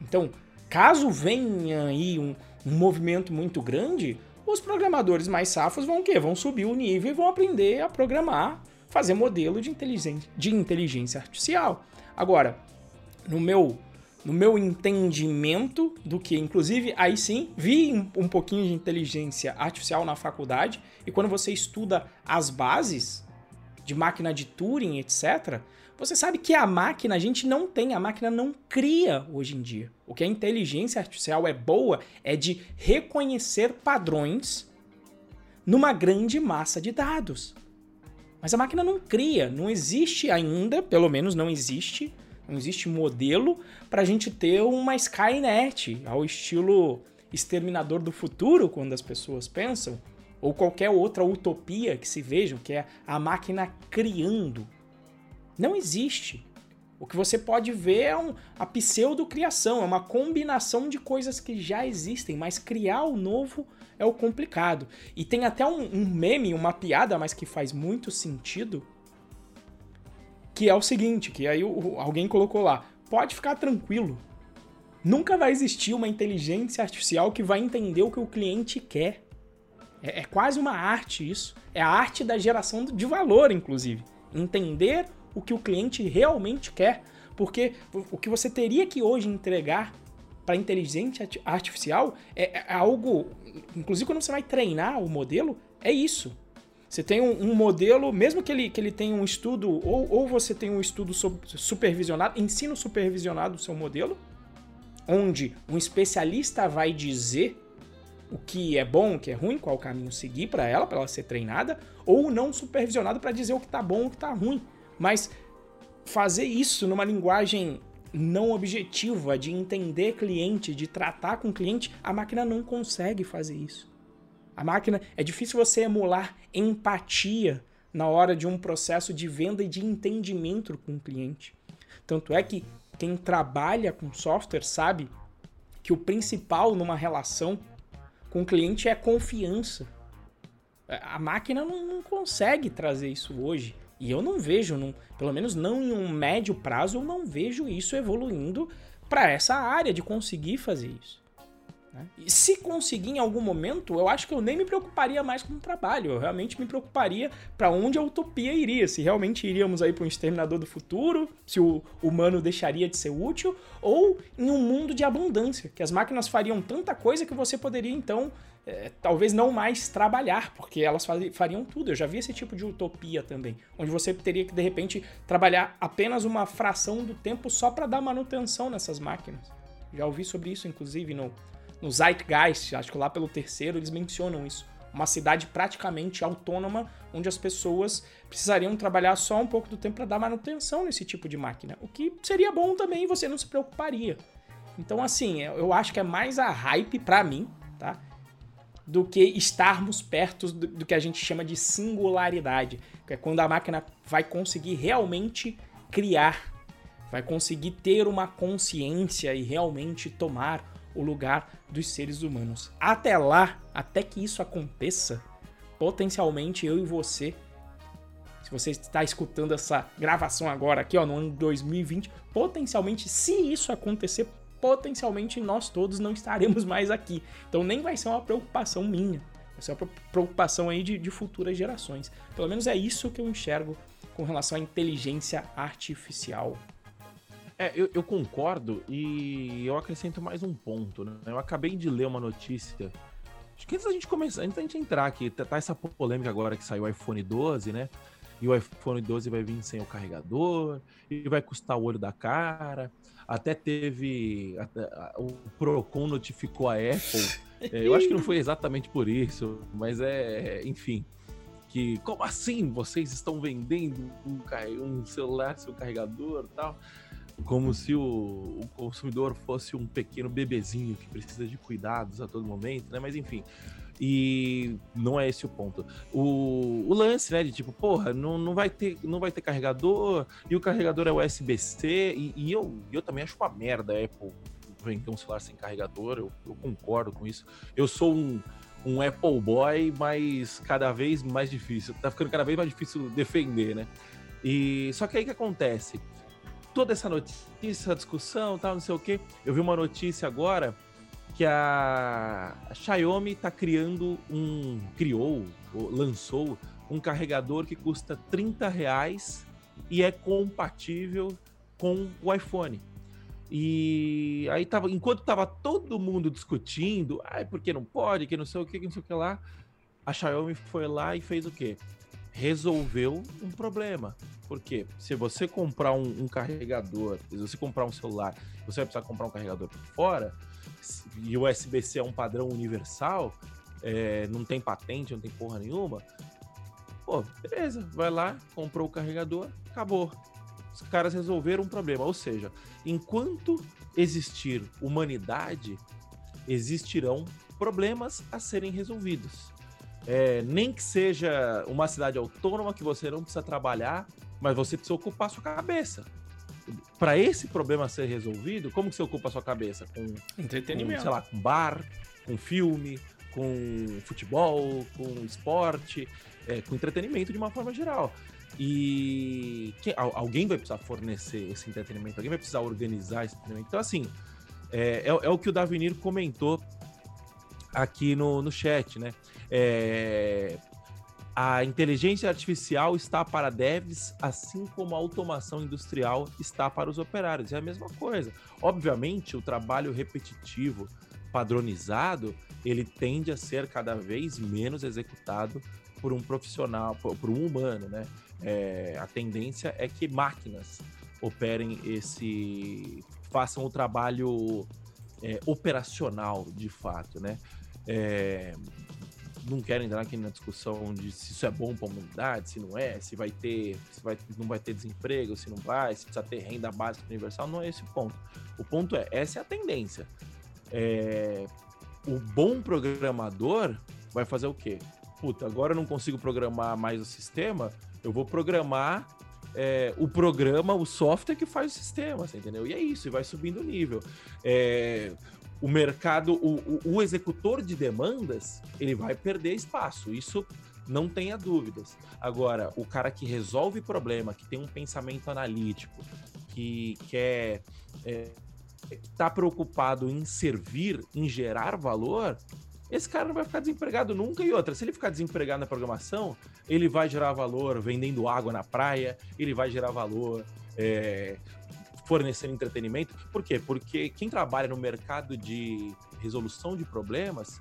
[SPEAKER 1] Então, caso venha aí um, um movimento muito grande, os programadores mais safos vão o quê? Vão subir o nível e vão aprender a programar, fazer modelo de inteligência, de inteligência artificial. Agora, no meu no meu entendimento do que, inclusive, aí sim, vi um, pouquinho de inteligência artificial na faculdade, e quando você estuda as bases de máquina de Turing, etc., você sabe que a máquina a gente não tem, a máquina não cria hoje em dia. O que a inteligência artificial é boa é de reconhecer padrões numa grande massa de dados. Mas a máquina não cria, não existe ainda, pelo menos não existe, não existe modelo para a gente ter uma Skynet ao estilo Exterminador do Futuro, quando as pessoas pensam, ou qualquer outra utopia que se vejam, que é a máquina criando não existe. O que você pode ver é um, a pseudo-criação, é uma combinação de coisas que já existem, mas criar o novo é o complicado. E tem até um, um meme, uma piada, mas que faz muito sentido, que é o seguinte, que aí o, alguém colocou lá, pode ficar tranquilo, nunca vai existir uma inteligência artificial que vai entender o que o cliente quer. É, é quase uma arte isso. É a arte da geração de valor, inclusive. Entender o que o cliente realmente quer. Porque o que você teria que hoje entregar para inteligência artificial é, é, algo. Inclusive, quando você vai treinar o modelo, é isso. Você tem um, um, modelo, mesmo que ele, que ele tenha um estudo, ou, ou você tem um estudo supervisionado, ensino supervisionado do seu modelo, onde um especialista vai dizer o que é bom, o que é ruim, qual caminho seguir para ela, para ela ser treinada, ou não supervisionado para dizer o que está bom, o que está ruim. Mas fazer isso numa linguagem não objetiva, de entender cliente, de tratar com cliente, a máquina não consegue fazer isso. A máquina é difícil você emular empatia na hora de um processo de venda e de entendimento com o cliente. Tanto é que quem trabalha com software sabe que o principal numa relação com o cliente é confiança. A máquina não, não consegue trazer isso hoje. E eu não vejo, não, pelo menos não em um médio prazo, eu não vejo isso evoluindo para essa área de conseguir fazer isso. Né? E se conseguir em algum momento, eu acho que eu nem me preocuparia mais com o trabalho, eu realmente me preocuparia para onde a utopia iria, se realmente iríamos aí para um exterminador do futuro, se o humano deixaria de ser útil, ou em um mundo de abundância, que as máquinas fariam tanta coisa que você poderia então é, talvez não mais trabalhar, porque elas fariam tudo. Eu já vi esse tipo de utopia também, onde você teria que de repente trabalhar apenas uma fração do tempo só para dar manutenção nessas máquinas. Já ouvi sobre isso, inclusive, no, no Zeitgeist, acho que lá pelo terceiro eles mencionam isso. Uma cidade praticamente autônoma, onde as pessoas precisariam trabalhar só um pouco do tempo para dar manutenção nesse tipo de máquina. O que seria bom também e você não se preocuparia. Então, assim, eu acho que é mais a hype para mim, tá? do que estarmos perto do, do, que a gente chama de singularidade, que é quando a máquina vai conseguir realmente criar, vai conseguir ter uma consciência e realmente tomar o lugar dos seres humanos. Até lá, até que isso aconteça, potencialmente eu e você, se você está escutando essa gravação agora aqui, ó, no ano 2020, potencialmente, se isso acontecer, potencialmente nós todos não estaremos mais aqui. Então nem vai ser uma preocupação minha. Essa é uma preocupação aí de, de futuras gerações. Pelo menos é isso que eu enxergo com relação à inteligência artificial.
[SPEAKER 2] É, eu, eu, concordo e eu acrescento mais um ponto, né? Eu acabei de ler uma notícia. Acho que antes da gente começar, antes da gente entrar aqui, tá, tá essa polêmica agora que saiu o iPhone 12, né? E o iPhone 12 vai vir sem o carregador, e vai custar o olho da cara. Até teve. Até, o Procon notificou a Apple. É, eu acho que não foi exatamente por isso, mas é. Enfim. Que, como assim vocês estão vendendo um, um celular sem carregador e tal? Como se o, o, consumidor fosse um pequeno bebezinho que precisa de cuidados a todo momento, né? Mas enfim. E não é esse o ponto. O, o lance, né, de tipo, porra, não, não, vai ter, não vai ter carregador, e o carregador é USB-C, e, e, eu, eu também acho uma merda a Apple vender um celular sem carregador, eu, eu concordo com isso. Eu sou um, um Apple Boy, mas cada vez mais difícil. Tá ficando cada vez mais difícil defender, né? E só que aí que acontece? Toda essa notícia, discussão, tal, não sei o quê. Eu vi uma notícia agora que a, Xiaomi está criando um. criou, lançou um carregador que custa 30 reais e é compatível com o iPhone. E aí tava, enquanto tava todo mundo discutindo, ai, por que não pode, que não sei o que, que não sei o que lá, a Xiaomi foi lá e fez o quê? Resolveu um problema. Porque se você comprar um, um carregador, se você comprar um celular, você vai precisar comprar um carregador por fora, e o USB-C é um padrão universal, é, não tem patente, não tem porra nenhuma, pô, beleza, vai lá, comprou o carregador, acabou. Os caras resolveram um problema. Ou seja, enquanto existir humanidade, existirão problemas a serem resolvidos. É, nem que seja uma cidade autônoma que você não precisa trabalhar, mas você precisa ocupar sua cabeça para esse problema ser resolvido, como que você ocupa sua cabeça? Com
[SPEAKER 1] entretenimento.
[SPEAKER 2] Com, sei lá, com bar, com filme, com futebol, com esporte, é, com entretenimento de uma forma geral. E que, alguém vai precisar fornecer esse entretenimento, alguém vai precisar organizar esse entretenimento. Então, assim, é, é, é o que o Davinir comentou aqui no, no chat, né? É, a inteligência artificial está para devs, assim como a automação industrial está para os operários. É a mesma coisa. Obviamente, o trabalho repetitivo, padronizado, ele tende a ser cada vez menos executado por um profissional, por, por um humano, né? É, a tendência é que máquinas operem esse, façam o trabalho é, operacional de fato, né? É, não quero entrar aqui na discussão de se isso é bom para a humanidade, se não é, se vai ter, se vai, não vai ter desemprego, se não vai, se precisa ter renda básica universal, não é esse o ponto. O ponto é, essa é a tendência. É, o bom programador vai fazer o quê? Puta, agora eu não consigo programar mais o sistema, eu vou programar é, o programa, o software que faz o sistema, entendeu? E é isso, e vai subindo o nível. É, o mercado, o, o, o, executor de demandas, ele vai perder espaço. Isso não tenha dúvidas. Agora, o cara que resolve problema, que tem um pensamento analítico, que quer é, tá preocupado em servir, em gerar valor, esse cara não vai ficar desempregado nunca. E outra, se ele ficar desempregado na programação, ele vai gerar valor vendendo água na praia, ele vai gerar valor é, fornecer entretenimento. Por quê? Porque quem trabalha no mercado de resolução de problemas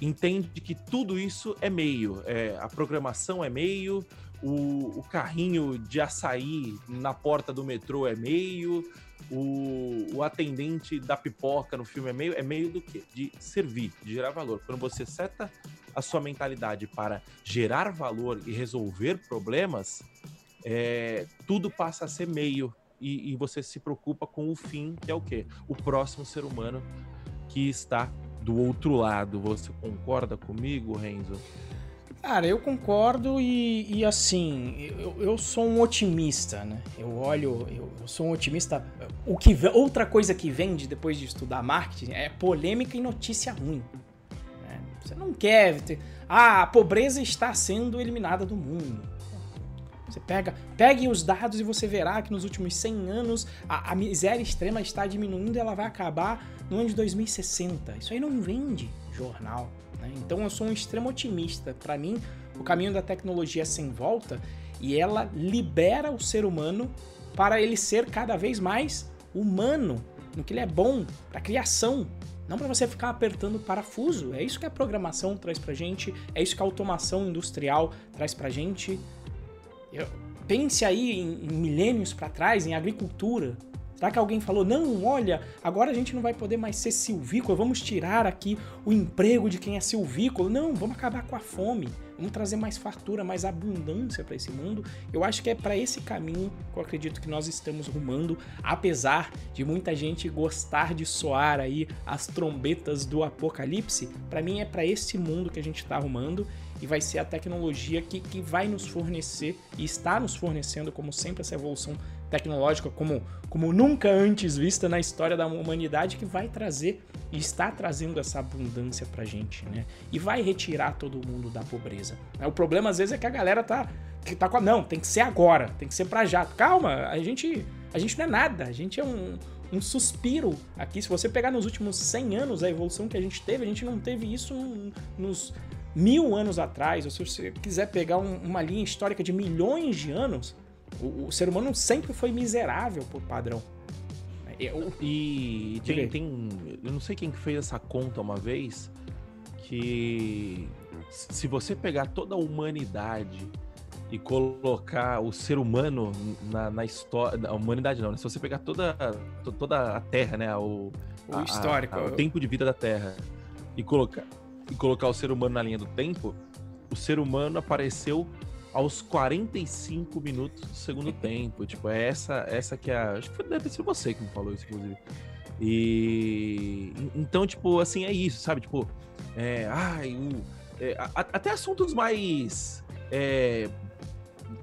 [SPEAKER 2] entende que tudo isso é meio. É, a programação é meio, o, o, carrinho de açaí na porta do metrô é meio, o, o, atendente da pipoca no filme é meio. É meio do quê? De servir, de gerar valor. Quando você seta a sua mentalidade para gerar valor e resolver problemas, é, tudo passa a ser meio e, e você se preocupa com o fim, que é o quê? O próximo ser humano que está do outro lado. Você concorda comigo, Renzo?
[SPEAKER 1] Cara, eu concordo e, e assim, eu, eu, sou um otimista, né? Eu olho, eu, eu, sou um otimista. O que outra coisa que vende depois de estudar marketing é polêmica e notícia ruim. Né? Você não quer ter, ah, a pobreza está sendo eliminada do mundo. Você pega, pegue os dados e você verá que nos últimos 100 anos a, a miséria extrema está diminuindo e ela vai acabar no ano de 2060. Isso aí não vende jornal. Né? Então eu sou um extremo otimista. Para mim, o caminho da tecnologia é sem volta e ela libera o ser humano para ele ser cada vez mais humano, no que ele é bom, para criação, não para você ficar apertando parafuso. É isso que a programação traz pra gente, é isso que a automação industrial traz pra gente. Eu, pense aí em, em milênios para trás, em agricultura. Será que alguém falou, não, olha, agora a gente não vai poder mais ser silvícola, vamos tirar aqui o emprego de quem é silvícola? Não, vamos acabar com a fome, vamos trazer mais fartura, mais abundância para esse mundo. Eu acho que é para esse caminho que eu acredito que nós estamos rumando, apesar de muita gente gostar de soar aí as trombetas do apocalipse, para mim é para esse mundo que a gente está arrumando e vai ser a tecnologia que, que vai nos fornecer e está nos fornecendo, como sempre, essa evolução tecnológica como, como nunca antes vista na história da humanidade que vai trazer e está trazendo essa abundância pra gente, né? E vai retirar todo mundo da pobreza. O problema às vezes é que a galera tá que tá com a, não, tem que ser agora, tem que ser pra já. Calma, a gente a gente não é nada, a gente é um um suspiro aqui. Se você pegar nos últimos 100 anos a evolução que a gente teve, a gente não teve isso nos mil anos atrás, ou se você quiser pegar um, uma linha histórica de milhões de anos, o, o ser humano sempre foi miserável por padrão.
[SPEAKER 2] Eu, e tem, tem, Eu não sei quem fez essa conta uma vez. Que se você pegar toda a humanidade e colocar o ser humano na, na história. A humanidade não, né? Se você pegar toda, toda a Terra, né? O,
[SPEAKER 1] o a, histórico. A,
[SPEAKER 2] o tempo de vida da Terra e colocar, e colocar o ser humano na linha do tempo, o ser humano apareceu aos 45 minutos do segundo tempo. Tipo, é essa, essa que é a. Acho que deve ter sido você que me falou isso, inclusive. E. Então, tipo, assim, é isso, sabe? Tipo, é. Ai, o, é, a, até assuntos mais. É,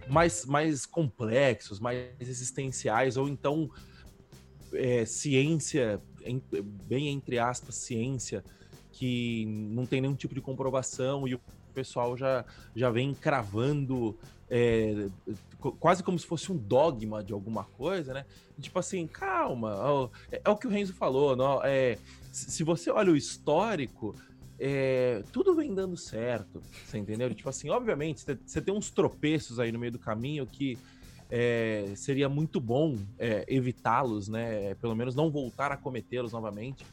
[SPEAKER 2] mais, mais complexos, mais existenciais, ou então é, ciência, bem entre aspas, ciência, que não tem nenhum tipo de comprovação e o pessoal já, já vem cravando é, quase como se fosse um dogma de alguma coisa, né? Tipo assim, calma, é, é o que o Renzo falou, não, é, se você olha o histórico, é, tudo vem dando certo, você entendeu? Tipo assim, obviamente, você tem uns tropeços aí no meio do caminho que é, seria muito bom é, evitá-los, né? Pelo menos não voltar a cometê-los novamente.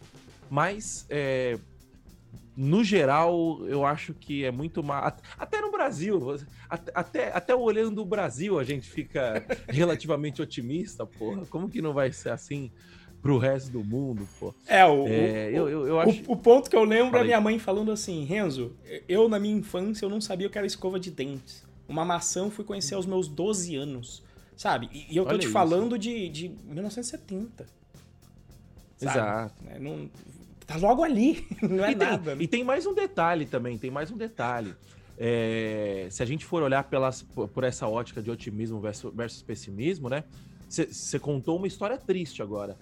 [SPEAKER 2] Mas é, no geral, eu acho que é muito mais. Até no Brasil, até, até olhando o Brasil, a gente fica relativamente otimista, porra. Como que não vai ser assim pro resto do mundo, pô?
[SPEAKER 1] É, o, é, o, eu, eu, eu acho... o, o, ponto que eu lembro Falei. é minha mãe falando assim: Renzo, eu na minha infância eu não sabia o que era escova de dentes. Uma maçã eu fui conhecer aos meus 12 anos, sabe? E, e eu tô Olha te isso. falando de, de 1970. Sabe? Exato. É, não, Tá logo ali, não é
[SPEAKER 2] e
[SPEAKER 1] nada.
[SPEAKER 2] Tem, né? E tem mais um detalhe também, tem mais um detalhe. É, se a gente for olhar pelas, por essa ótica de otimismo versus, versus pessimismo, né? Você contou uma história triste agora.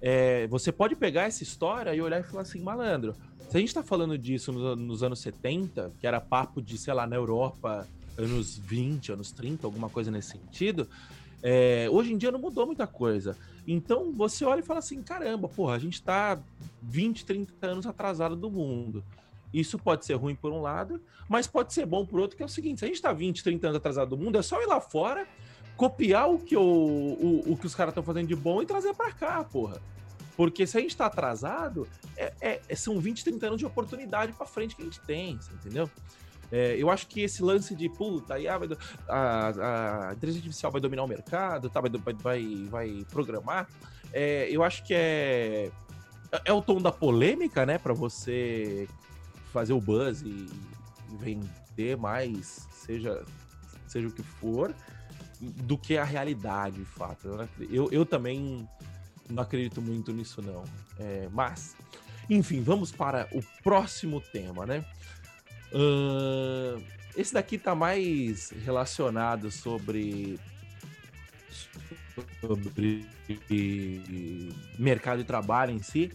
[SPEAKER 2] É, você pode pegar essa história e olhar e falar assim, malandro, se a gente tá falando disso nos, nos anos 70, que era papo de, sei lá, na Europa, anos 20, anos 30, alguma coisa nesse sentido, é, hoje em dia não mudou muita coisa. Então você olha e fala assim: caramba, porra, a gente tá 20, 30 anos atrasado do mundo. Isso pode ser ruim por um lado, mas pode ser bom por outro, que é o seguinte: se a gente tá 20, 30 anos atrasado do mundo, é só ir lá fora, copiar o que, o, o, o que os caras estão fazendo de bom e trazer para cá, porra. Porque se a gente tá atrasado, é, é, são 20, 30 anos de oportunidade para frente que a gente tem, entendeu? É, eu acho que esse lance de puta, aí, ah, vai, a, a, inteligência artificial vai dominar o mercado, tá, vai, vai, vai programar, é, eu acho que é, é o tom da polêmica, né, para você fazer o buzz e, vender mais, seja, seja o que for, do que a realidade, de fato. Eu, eu, também não acredito muito nisso, não. É, mas, enfim, vamos para o próximo tema, né? Uh, esse daqui tá mais relacionado sobre sobre mercado de trabalho em si.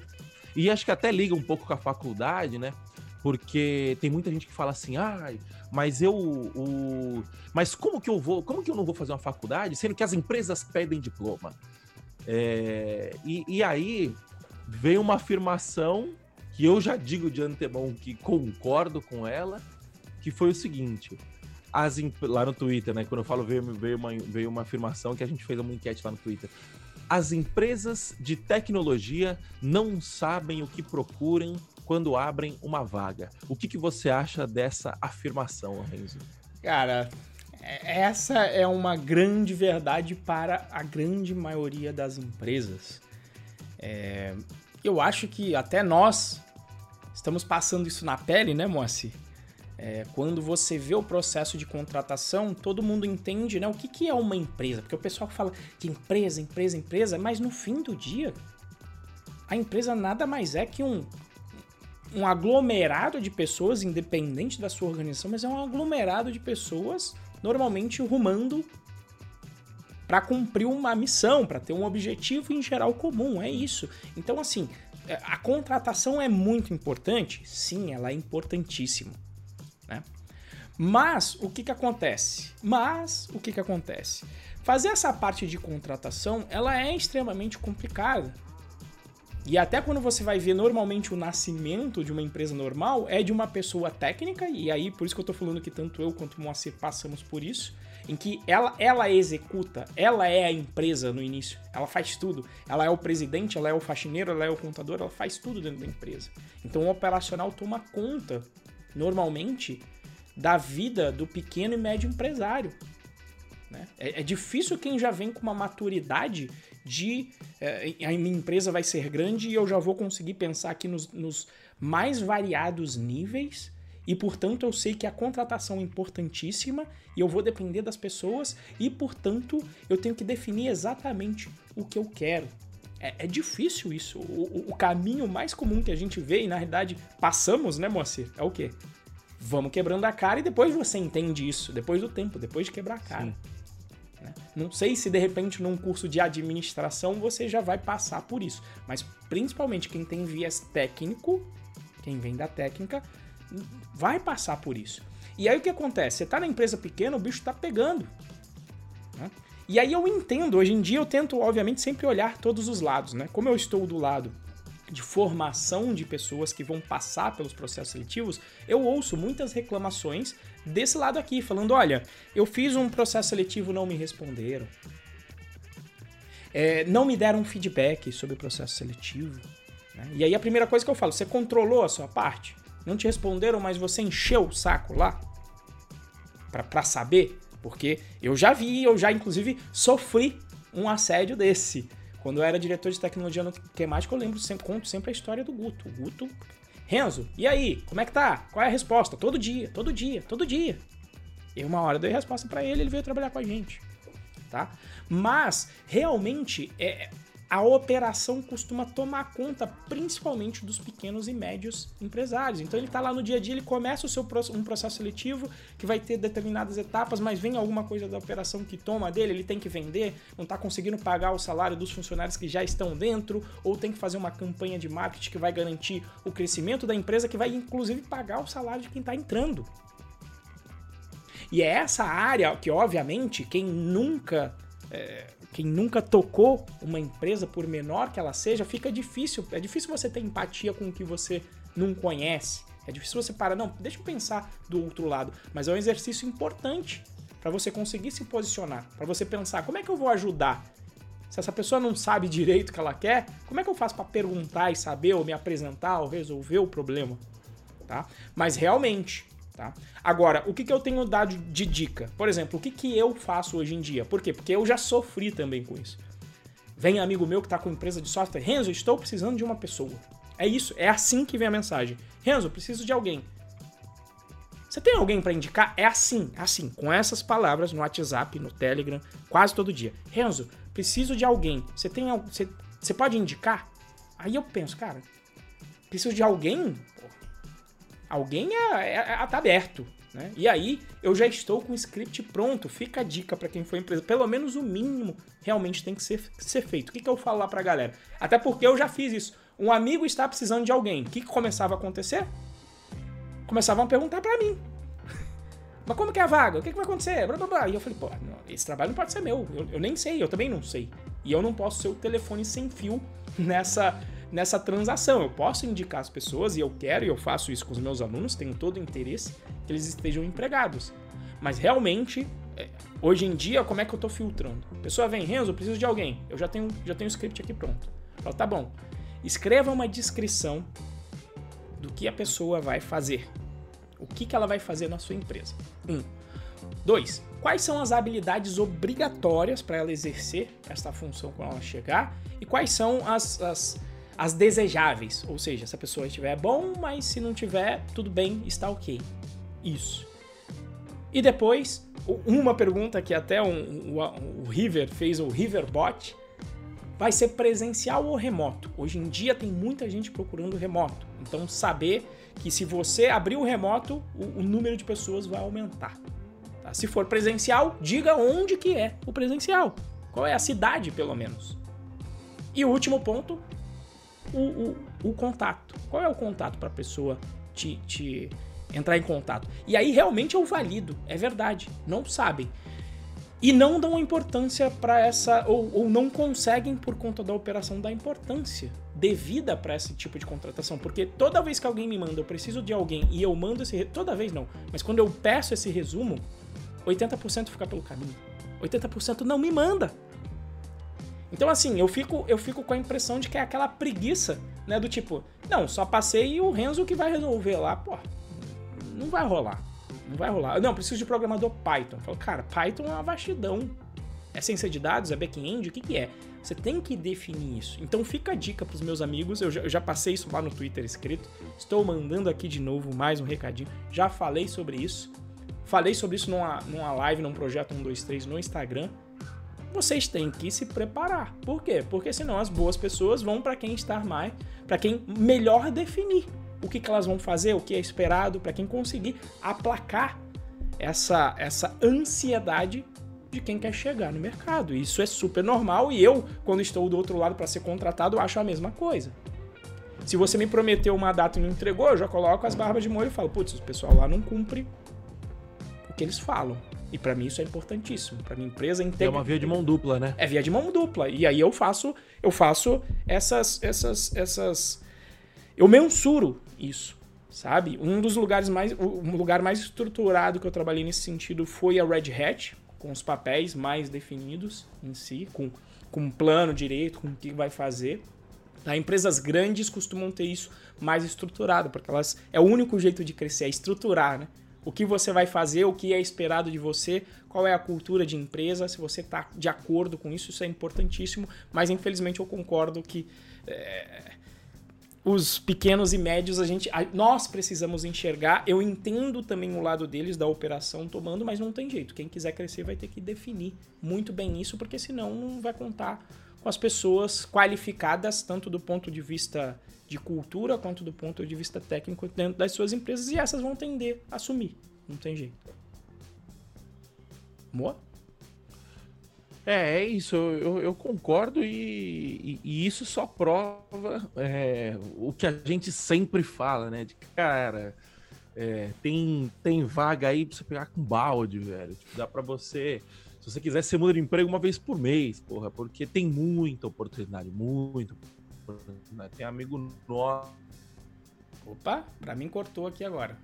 [SPEAKER 2] E acho que até liga um pouco com a faculdade, né? Porque tem muita gente que fala assim, ah, mas eu. O... Mas como que eu vou. Como que eu não vou fazer uma faculdade, sendo que as empresas pedem diploma? É... E, e aí veio uma afirmação que eu já digo de antemão que concordo com ela, que foi o seguinte: as lá no Twitter, né? Quando eu falo veio, veio, uma, veio uma afirmação que a gente fez uma enquete lá no Twitter. As empresas de tecnologia não sabem o que procuram quando abrem uma vaga. O que, que você acha dessa afirmação, Renzo?
[SPEAKER 1] Cara, é, essa é uma grande verdade para a grande maioria das empresas. É, eu acho que até nós estamos passando isso na pele, né, Moacir? É, quando você vê o processo de contratação, todo mundo entende né, o que, que é uma empresa. Porque o pessoal fala de empresa, empresa, empresa, mas no fim do dia, a empresa nada mais é que um, um aglomerado de pessoas, independente da sua organização, mas é um aglomerado de pessoas normalmente rumando para cumprir uma missão, para ter um objetivo em geral comum. É isso. Então, assim, a contratação é muito importante? Sim, ela é importantíssima. Né? Mas o que, que acontece? Mas o que, que acontece? Fazer essa parte de contratação ela é extremamente complicada. E até quando você vai ver normalmente o nascimento de uma empresa normal é de uma pessoa técnica, e aí por isso que eu tô falando que tanto eu quanto o Moacir passamos por isso, em que ela, ela executa, ela é a empresa no início, ela faz tudo. Ela é o presidente, ela é o faxineiro, ela é o contador, ela faz tudo dentro da empresa. Então o operacional toma conta normalmente, da vida do pequeno e médio empresário. Né? É, é, difícil quem já vem com uma maturidade de é, a minha empresa vai ser grande e eu já vou conseguir pensar aqui nos, nos mais variados níveis e portanto eu sei que a contratação é importantíssima e eu vou depender das pessoas e portanto eu tenho que definir exatamente o que eu quero. É, é difícil isso. O, o, caminho mais comum que a gente vê e na realidade passamos, né, Moacir? É o quê? Vamos quebrando a cara e depois você entende isso, depois do tempo, depois de quebrar a cara. Né? Não sei se de repente num curso de administração você já vai passar por isso, mas principalmente quem tem viés técnico, quem vem da técnica, vai passar por isso. E aí o que acontece? Você tá na empresa pequena, o bicho tá pegando. Né? E aí eu entendo, hoje em dia eu tento, obviamente, sempre olhar todos os lados, né? Como eu estou do lado de formação de pessoas que vão passar pelos processos seletivos, eu ouço muitas reclamações desse lado aqui, falando: olha, eu fiz um processo seletivo não me responderam. É, não me deram feedback sobre o processo seletivo. Né? E aí a primeira coisa que eu falo, você controlou a sua parte? Não te responderam, mas você encheu o saco lá? para saber? Porque eu já vi, eu já inclusive sofri um assédio desse. Quando eu era diretor de tecnologia no temática, eu lembro sempre, conto sempre a história do Guto. O Guto, Renzo, e aí? Como é que tá? Qual é a resposta? Todo dia, todo dia, todo dia. E uma hora eu dei resposta para ele, ele veio trabalhar com a gente, tá? Mas realmente é a operação costuma tomar conta principalmente dos pequenos e médios empresários. Então ele está lá no dia a dia, ele começa o seu um processo seletivo que vai ter determinadas etapas, mas vem alguma coisa da operação que toma dele, ele tem que vender, não está conseguindo pagar o salário dos funcionários que já estão dentro, ou tem que fazer uma campanha de marketing que vai garantir o crescimento da empresa, que vai inclusive pagar o salário de quem está entrando. E é essa área que, obviamente, quem nunca é, quem nunca tocou uma empresa, por menor que ela seja, fica difícil. É difícil você ter empatia com o que você não conhece. É difícil você parar, não, deixa eu pensar do outro lado. Mas é um exercício importante para você conseguir se posicionar, para você pensar como é que eu vou ajudar. Se essa pessoa não sabe direito o que ela quer, como é que eu faço para perguntar e saber ou me apresentar ou resolver o problema, tá? Mas realmente, Tá? Agora, o que, que eu tenho dado de dica? Por exemplo, o que, que eu faço hoje em dia? Por quê? Porque eu já sofri também com isso. Vem amigo meu que está com empresa de software, Renzo, estou precisando de uma pessoa. É isso, é assim que vem a mensagem. Renzo, preciso de alguém. Você tem alguém para indicar? É assim, assim, com essas palavras no WhatsApp, no Telegram, quase todo dia. Renzo, preciso de alguém. Você tem você, você pode indicar? Aí eu penso, cara, preciso de alguém? Alguém é, é, é, tá aberto. Né? E aí eu já estou com o script pronto. Fica a dica para quem for empresa. Pelo menos o mínimo realmente tem que ser, ser feito. O que, que eu falo lá pra galera? Até porque eu já fiz isso. Um amigo está precisando de alguém. O que, que começava a acontecer? Começavam a perguntar para mim. Mas como que é a vaga? O que, que vai acontecer? Blá, blá, blá. E eu falei, pô, não, esse trabalho não pode ser meu. Eu, eu nem sei, eu também não sei. E eu não posso ser o telefone sem fio nessa nessa transação. Eu posso indicar as pessoas, e eu quero, e eu faço isso com os meus alunos, tenho todo o interesse que eles estejam empregados. Mas realmente, é, hoje em dia, como é que eu estou filtrando? A pessoa vem, Renzo, eu preciso de alguém. Eu já tenho, já tenho o script aqui pronto. Falo, tá bom. Escreva uma descrição do que a pessoa vai fazer. O que, que ela vai fazer na sua empresa. Um. Dois. Quais são as habilidades obrigatórias para ela exercer esta função quando ela chegar? E quais são as, as, as desejáveis? Ou seja, se a pessoa estiver bom, mas se não tiver, tudo bem, está ok. Isso. E depois, uma pergunta que até um, o, o River fez, o Riverbot, vai ser presencial ou remoto? Hoje em dia tem muita gente procurando remoto. Então, saber que se você abrir o remoto, o, o número de pessoas vai aumentar. Tá? Se for presencial, diga onde que é o presencial. Qual é a cidade, pelo menos. E o último ponto, o, o, o contato. Qual é o contato para a pessoa te, te entrar em contato? E aí realmente eu valido, é verdade. Não sabem e não dão importância para essa ou, ou, não conseguem por conta da operação dar importância devida para esse tipo de contratação, porque toda vez que alguém me manda, eu preciso de alguém e eu mando esse toda vez não, mas quando eu peço esse resumo, 80% fica pelo caminho. 80% não me manda. Então assim, eu fico eu fico com a impressão de que é aquela preguiça, né, do tipo, não, só passei e o Renzo que vai resolver lá, pô. Não vai rolar. Não vai rolar. Não, preciso de programador Python. Falo, cara, Python é uma vastidão. É ciência de dados? É back-end? O que, que é? Você tem que definir isso. Então fica a dica para os meus amigos. Eu já, eu já, passei isso lá no Twitter escrito. Estou mandando aqui de novo mais um recadinho. Já falei sobre isso. Falei sobre isso numa, numa live, num projeto 123 no Instagram. Vocês têm que se preparar. Por quê? Porque senão as boas pessoas vão para quem está mais, para quem melhor definir o que, que elas vão fazer, o que é esperado, para quem conseguir aplacar essa, essa ansiedade de quem quer chegar no mercado. Isso é super normal e eu, quando estou do outro lado para ser contratado, acho a mesma coisa. Se você me prometeu uma data e não entregou, eu já coloco as barbas de molho e falo, putz, o pessoal lá não cumpre que eles falam. E para mim isso é importantíssimo. Para minha empresa
[SPEAKER 2] inteira. É uma via de mão dupla, né?
[SPEAKER 1] É via de mão dupla. E aí eu faço, eu faço essas, essas, essas eu mensuro isso, sabe? Um dos lugares mais, um lugar mais estruturado que eu trabalhei nesse sentido foi a Red Hat, com os papéis mais definidos em si, com, com um plano direito, com o que vai fazer. Tá? Empresas grandes costumam ter isso mais estruturado, porque elas é o único jeito de crescer, é estruturar, né? O que você vai fazer, o que é esperado de você, qual é a cultura de empresa, se você está de acordo com isso, isso é importantíssimo, mas infelizmente eu concordo que é, os pequenos e médios a gente nós precisamos enxergar. Eu entendo também o lado deles da operação tomando, mas não tem jeito. Quem quiser crescer vai ter que definir muito bem isso, porque senão não vai contar com as pessoas qualificadas tanto do ponto de vista de cultura quanto do ponto de vista técnico dentro das suas empresas e essas vão tender a assumir. Não tem jeito. Moa?
[SPEAKER 2] É, é isso, eu, eu concordo e, e, e, isso só prova é, o que a gente sempre fala, né? De cara, é, tem, tem vaga aí pra você pegar com balde, velho. Tipo, dá pra você. Se você quiser, você muda de emprego uma vez por mês, porra, porque tem muita oportunidade, muita oportunidade. Tem amigo nosso.
[SPEAKER 1] Opa, pra mim cortou aqui agora.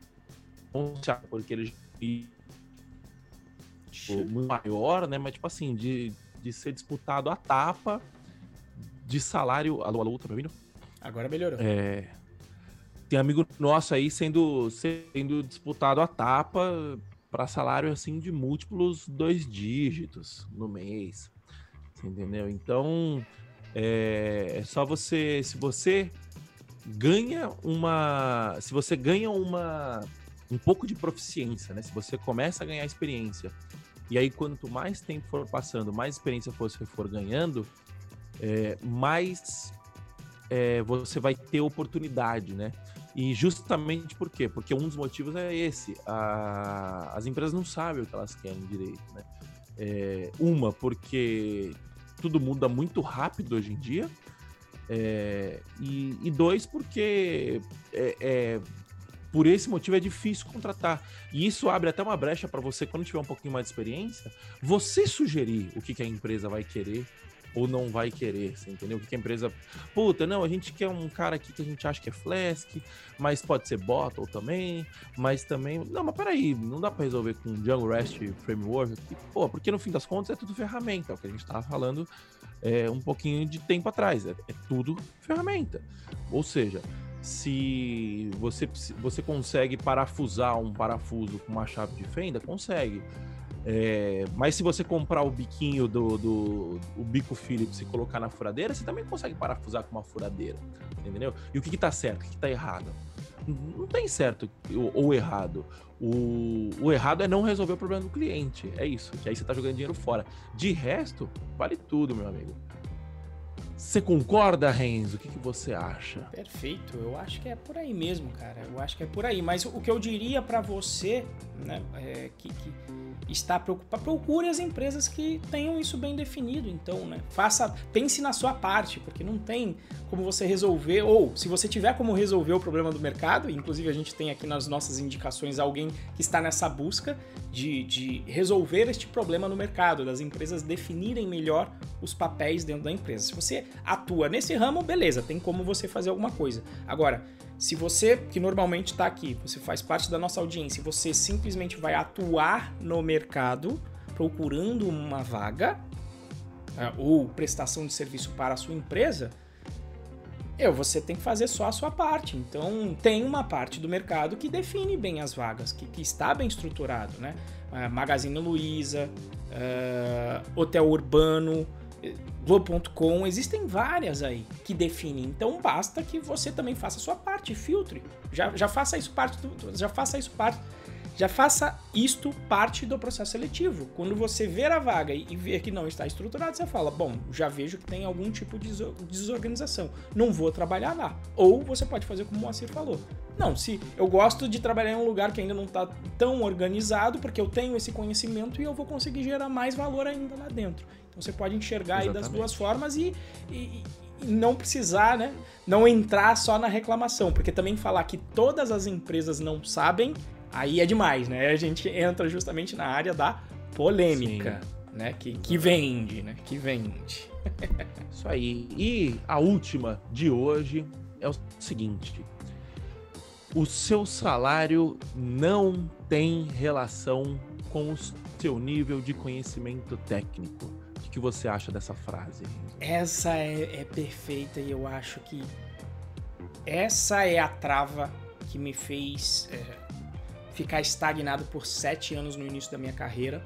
[SPEAKER 2] Porque ele tipo, muito maior, né? Mas, tipo assim, de, de ser disputado a tapa de salário. Alô, alô, tá me ouvindo?
[SPEAKER 1] Agora melhorou.
[SPEAKER 2] É. Tem amigo nosso aí sendo, sendo disputado a tapa para salário assim de múltiplos dois dígitos no mês. Entendeu? Então, é, é só você. Se você ganha uma. Se você ganha uma. Um pouco de proficiência, né? Se você começa a ganhar experiência e aí, quanto mais tempo for passando, mais experiência você for ganhando, é, mais é, você vai ter oportunidade, né? E justamente por quê? Porque um dos motivos é esse: a, as empresas não sabem o que elas querem direito, né? É, uma, porque tudo muda muito rápido hoje em dia. É, e, e, dois, porque é, é por esse motivo é difícil contratar. E isso abre até uma brecha para você, quando tiver um pouquinho mais de experiência, você sugerir o que, que a empresa vai querer ou não vai querer, você entendeu? O que a empresa. Puta, não, a gente quer um cara aqui que a gente acha que é Flask, mas pode ser Bottle também, mas também. Não, mas peraí, não dá para resolver com Django REST Framework. Pô, porque no fim das contas é tudo ferramenta, é o que a gente tava falando é, um pouquinho de tempo atrás. É, é tudo ferramenta. Ou seja, se você, você consegue parafusar um parafuso com uma chave de fenda, consegue. É, mas se você comprar o biquinho do, do o bico Phillips e colocar na furadeira, você também consegue parafusar com uma furadeira, entendeu? E o que, que tá certo, o que, que tá errado? Não tem certo ou, ou errado. O, o, errado é não resolver o problema do cliente. É isso. Que aí você tá jogando dinheiro fora. De resto, vale tudo, meu amigo. Você concorda, Renzo? O que, que, você acha?
[SPEAKER 1] Perfeito, eu acho que é por aí mesmo, cara. Eu acho que é por aí. Mas o que eu diria para você, né, é que, que, está preocupado, procure as empresas que tenham isso bem definido. Então, né, faça, pense na sua parte, porque não tem como você resolver, ou se você tiver como resolver o problema do mercado, inclusive a gente tem aqui nas nossas indicações alguém que está nessa busca de, de resolver este problema no mercado, das empresas definirem melhor os papéis dentro da empresa. Se você atua nesse ramo, beleza, tem como você fazer alguma coisa. Agora, se você, que normalmente está aqui, você faz parte da nossa audiência, você simplesmente vai atuar no mercado procurando uma vaga é, ou prestação de serviço para a sua empresa, eu, você tem que fazer só a sua parte. Então, tem uma parte do mercado que define bem as vagas, que, que está bem estruturado, né? Uh, Magazine Luiza, Hotel Urbano, Globo.com, existem várias aí que definem. Então basta que você também faça a sua parte, filtre. Já, já faça isso parte do, já faça isso parte já faça isto parte do processo seletivo. Quando você ver a vaga e ver que não está estruturado, você fala: Bom, já vejo que tem algum tipo de desorganização, não vou trabalhar lá. Ou você pode fazer como o Moacir falou: Não, se eu gosto de trabalhar em um lugar que ainda não está tão organizado, porque eu tenho esse conhecimento e eu vou conseguir gerar mais valor ainda lá dentro. Então você pode enxergar Exatamente. aí das duas formas e, e, e não precisar, né? Não entrar só na reclamação, porque também falar que todas as empresas não sabem, aí é demais, né? A gente entra justamente na área da polêmica, Sim. né? Que, que vende, né? Que vende.
[SPEAKER 2] Isso aí. E a última de hoje é o seguinte: o seu salário não tem relação com o seu nível de conhecimento técnico que você acha dessa frase?
[SPEAKER 1] Essa é, é perfeita e eu acho que essa é a trava que me fez é, ficar estagnado por sete anos no início da minha carreira,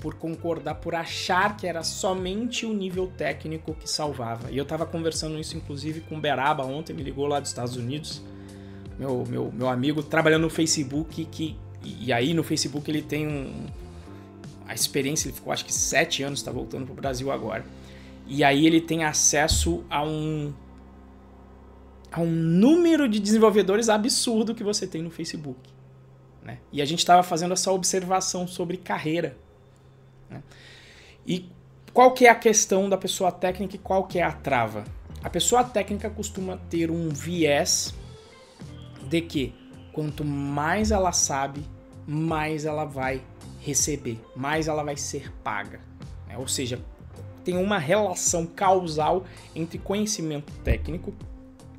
[SPEAKER 1] por concordar, por achar que era somente o nível técnico que salvava. E eu estava conversando isso inclusive com o Beraba ontem, me ligou lá dos Estados Unidos, meu, meu, meu amigo trabalhando no Facebook, que, e aí no Facebook ele tem um, a experiência, ele ficou acho que sete anos, está voltando para o Brasil agora. E aí ele tem acesso a um a um número de desenvolvedores absurdo que você tem no Facebook. Né? E a gente estava fazendo essa observação sobre carreira. Né? E qual que é a questão da pessoa técnica e qual que é a trava? A pessoa técnica costuma ter um viés de que quanto mais ela sabe, mais ela vai receber, mais ela vai ser paga. Né? Ou seja, tem uma relação causal entre conhecimento técnico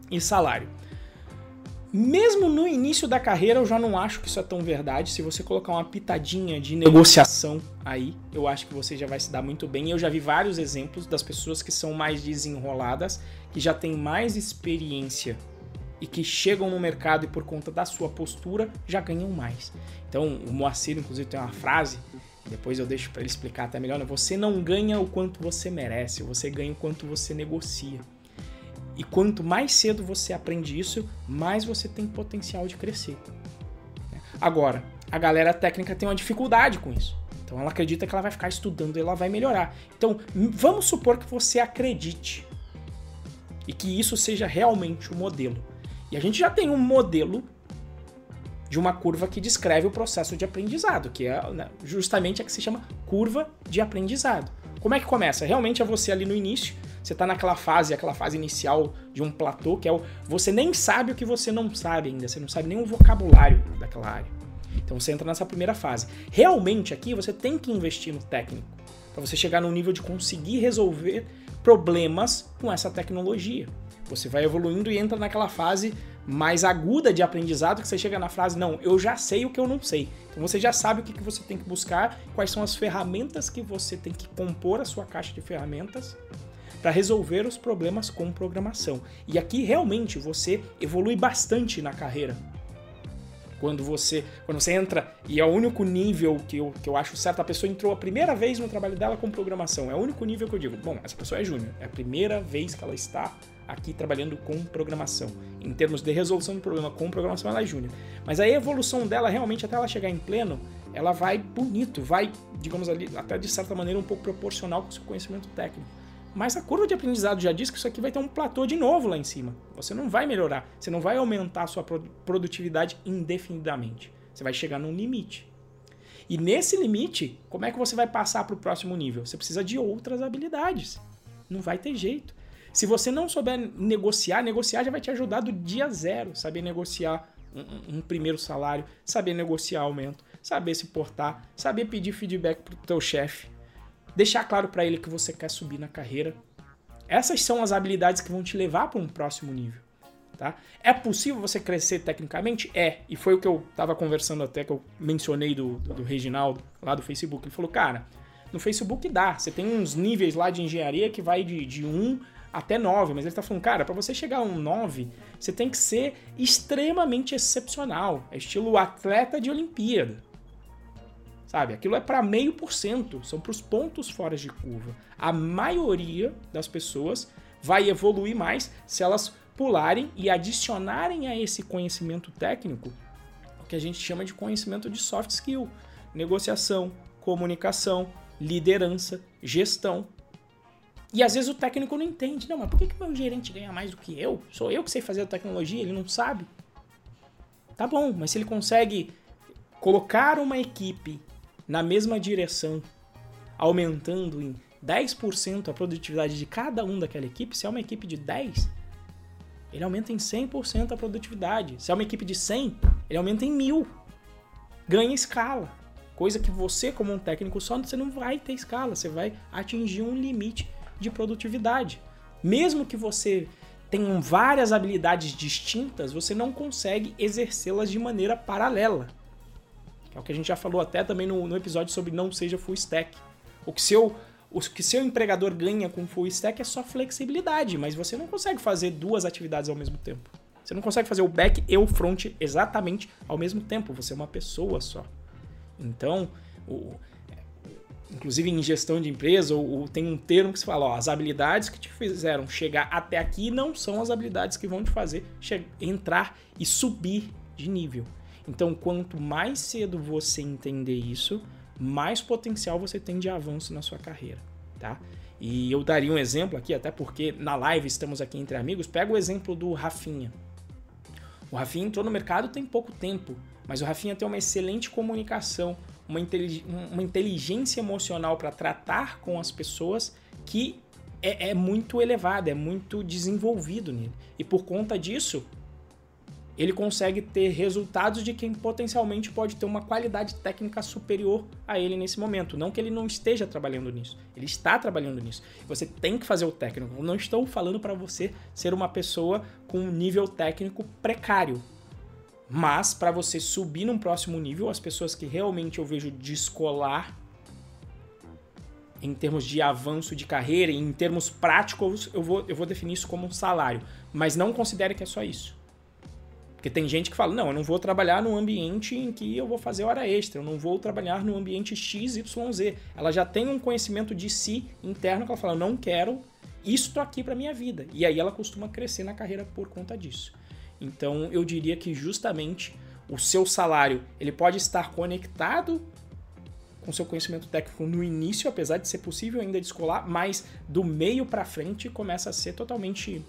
[SPEAKER 1] e salário. Mesmo no início da carreira, eu já não acho que isso é tão verdade. Se você colocar uma pitadinha de negociação aí, eu acho que você já vai se dar muito bem. Eu já vi vários exemplos das pessoas que são mais desenroladas, que já têm mais experiência e que chegam no mercado e por conta da sua postura já ganham mais. Então, o Moacir, inclusive, tem uma frase, depois eu deixo para ele explicar até melhor: né? você não ganha o quanto você merece, você ganha o quanto você negocia. E quanto mais cedo você aprende isso, mais você tem potencial de crescer. Agora, a galera técnica tem uma dificuldade com isso. Então ela acredita que ela vai ficar estudando e ela vai melhorar. Então, vamos supor que você acredite e que isso seja realmente o modelo. E a gente já tem um modelo de uma curva que descreve o processo de aprendizado, que é né, justamente a que se chama curva de aprendizado. Como é que começa? Realmente é você ali no início, você está naquela fase, aquela fase inicial de um platô, que é o você nem sabe o que você não sabe ainda, você não sabe nem o vocabulário daquela área. Então você entra nessa primeira fase. Realmente aqui você tem que investir no técnico para você chegar no nível de conseguir resolver problemas com essa tecnologia. Você vai evoluindo e entra naquela fase mais aguda de aprendizado que você chega na frase, não, eu já sei o que eu não sei. Então você já sabe o que, que você tem que buscar, quais são as ferramentas que você tem que compor a sua caixa de ferramentas para resolver os problemas com programação. E aqui realmente você evolui bastante na carreira. Quando você, quando você entra, e é o único nível que eu, que eu acho certo, a pessoa entrou a primeira vez no trabalho dela com programação. É o único nível que eu digo, bom, essa pessoa é júnior. É a primeira vez que ela está aqui trabalhando com programação. Em termos de resolução de problema com programação, ela é júnior. Mas a evolução dela, realmente, até ela chegar em pleno, ela vai bonito, vai, digamos ali, até de certa maneira um pouco proporcional com o seu conhecimento técnico. Mas a curva de aprendizado já diz que isso aqui vai ter um platô de novo lá em cima. Você não vai melhorar, você não vai aumentar a sua produtividade indefinidamente. Você vai chegar num limite. E nesse limite, como é que você vai passar para o próximo nível? Você precisa de outras habilidades. Não vai ter jeito. Se você não souber negociar, negociar já vai te ajudar do dia zero. Saber negociar um, um primeiro salário, saber negociar aumento, saber se portar, saber pedir feedback para o teu chefe deixar claro para ele que você quer subir na carreira. Essas são as habilidades que vão te levar para um próximo nível. Tá? É possível você crescer tecnicamente? É. E foi o que eu estava conversando até, que eu mencionei do, do, do, Reginaldo, lá do Facebook. Ele falou, cara, no Facebook dá. Você tem uns níveis lá de engenharia que vai de, de 1 até 9. Mas ele está falando, cara, para você chegar a um 9, você tem que ser extremamente excepcional. É estilo atleta de Olimpíada sabe? Aquilo é para meio por cento, são para os pontos fora de curva. A maioria das pessoas vai evoluir mais se elas pularem e adicionarem a esse conhecimento técnico o que a gente chama de conhecimento de soft skill, negociação, comunicação, liderança, gestão. E às vezes o técnico não entende. Não, mas por que, que meu gerente ganha mais do que eu? Sou eu que sei fazer a tecnologia, ele não sabe. Tá bom, mas se ele consegue colocar uma equipe na mesma direção, aumentando em 10% a produtividade de cada um daquela equipe, se é uma equipe de 10, ele aumenta em 100% a produtividade. Se é uma equipe de 100, ele aumenta em 1000. Ganha escala. Coisa que você, como um técnico só, você não vai ter escala, você vai atingir um limite de produtividade. Mesmo que você tenha várias habilidades distintas, você não consegue exercê-las de maneira paralela. É o que a gente já falou até também no, no episódio sobre não seja full stack. O que seu o que seu empregador ganha com full stack é só flexibilidade, mas você não consegue fazer duas atividades ao mesmo tempo. Você não consegue fazer o back e o front exatamente ao mesmo tempo. Você é uma pessoa só. Então, o, inclusive em gestão de empresa, o, tem um termo que se fala: ó, as habilidades que te fizeram chegar até aqui não são as habilidades que vão te fazer entrar e subir de nível. Então, quanto mais cedo você entender isso, mais potencial você tem de avanço na sua carreira, tá? E eu daria um exemplo aqui, até porque na live estamos aqui entre amigos. Pega o exemplo do Rafinha. O Rafinha entrou no mercado tem pouco tempo, mas o Rafinha tem uma excelente comunicação, uma, uma inteligência emocional para tratar com as pessoas que é, é muito elevada, é muito desenvolvido nele. E por conta disso, ele consegue ter resultados de quem potencialmente pode ter uma qualidade técnica superior a ele nesse momento. Não que ele não esteja trabalhando nisso, ele está trabalhando nisso. Você tem que fazer o técnico. Eu não estou falando para você ser uma pessoa com um nível técnico precário. Mas para você subir num próximo nível, as pessoas que realmente eu vejo descolar em termos de avanço de carreira, em termos práticos, eu vou, eu vou definir isso como um salário. Mas não considere que é só isso. Porque tem gente que fala, não, eu não vou trabalhar num ambiente em que eu vou fazer hora extra, eu não vou trabalhar no ambiente XYZ. Ela já tem um conhecimento de si interno que ela fala, não quero isto aqui para minha vida. E aí ela costuma crescer na carreira por conta disso. Então eu diria que justamente o seu salário, ele pode estar conectado com seu conhecimento técnico no início, apesar de ser possível ainda descolar, mas do meio para frente começa a ser totalmente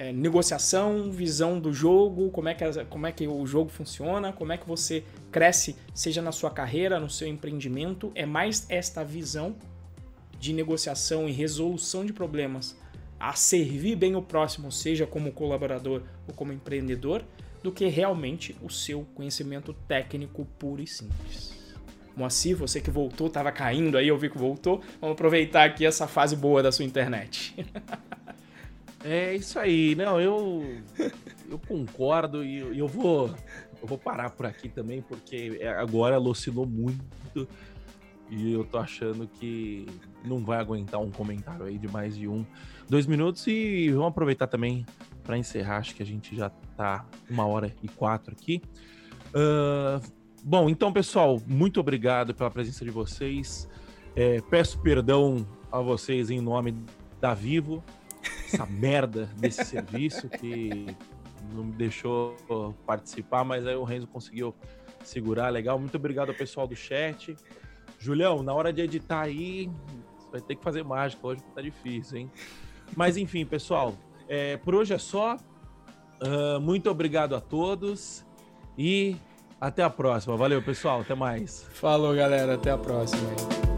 [SPEAKER 1] é, negociação, visão do jogo, como é, que, como é que o jogo funciona, como é que você cresce, seja na sua carreira, no seu empreendimento. É mais esta visão de negociação e resolução de problemas a servir bem o próximo, seja como colaborador ou como empreendedor, do que realmente o seu conhecimento técnico puro e simples. Moacir, você que voltou, estava caindo aí, eu vi que voltou. Vamos aproveitar aqui essa fase boa da sua internet.
[SPEAKER 2] é isso aí, não, eu eu concordo e eu, vou eu vou parar por aqui também porque agora ela oscilou muito e eu tô achando que não vai aguentar um comentário aí de mais de um, dois minutos e vamos aproveitar também para encerrar, acho que a gente já tá uma hora e quatro aqui. Uh, bom, então pessoal, muito obrigado pela presença de vocês. É, peço perdão a vocês em nome da Vivo, essa merda desse serviço que não me deixou participar, mas aí o Renzo conseguiu segurar, legal. Muito obrigado ao pessoal do chat. Julião, na hora de editar aí, vai ter que fazer mágica hoje, tá difícil, hein? Mas enfim, pessoal, é, por hoje é só. Uh, muito obrigado a todos e até a próxima. Valeu, pessoal. Até mais.
[SPEAKER 1] Falou, galera. Até a próxima.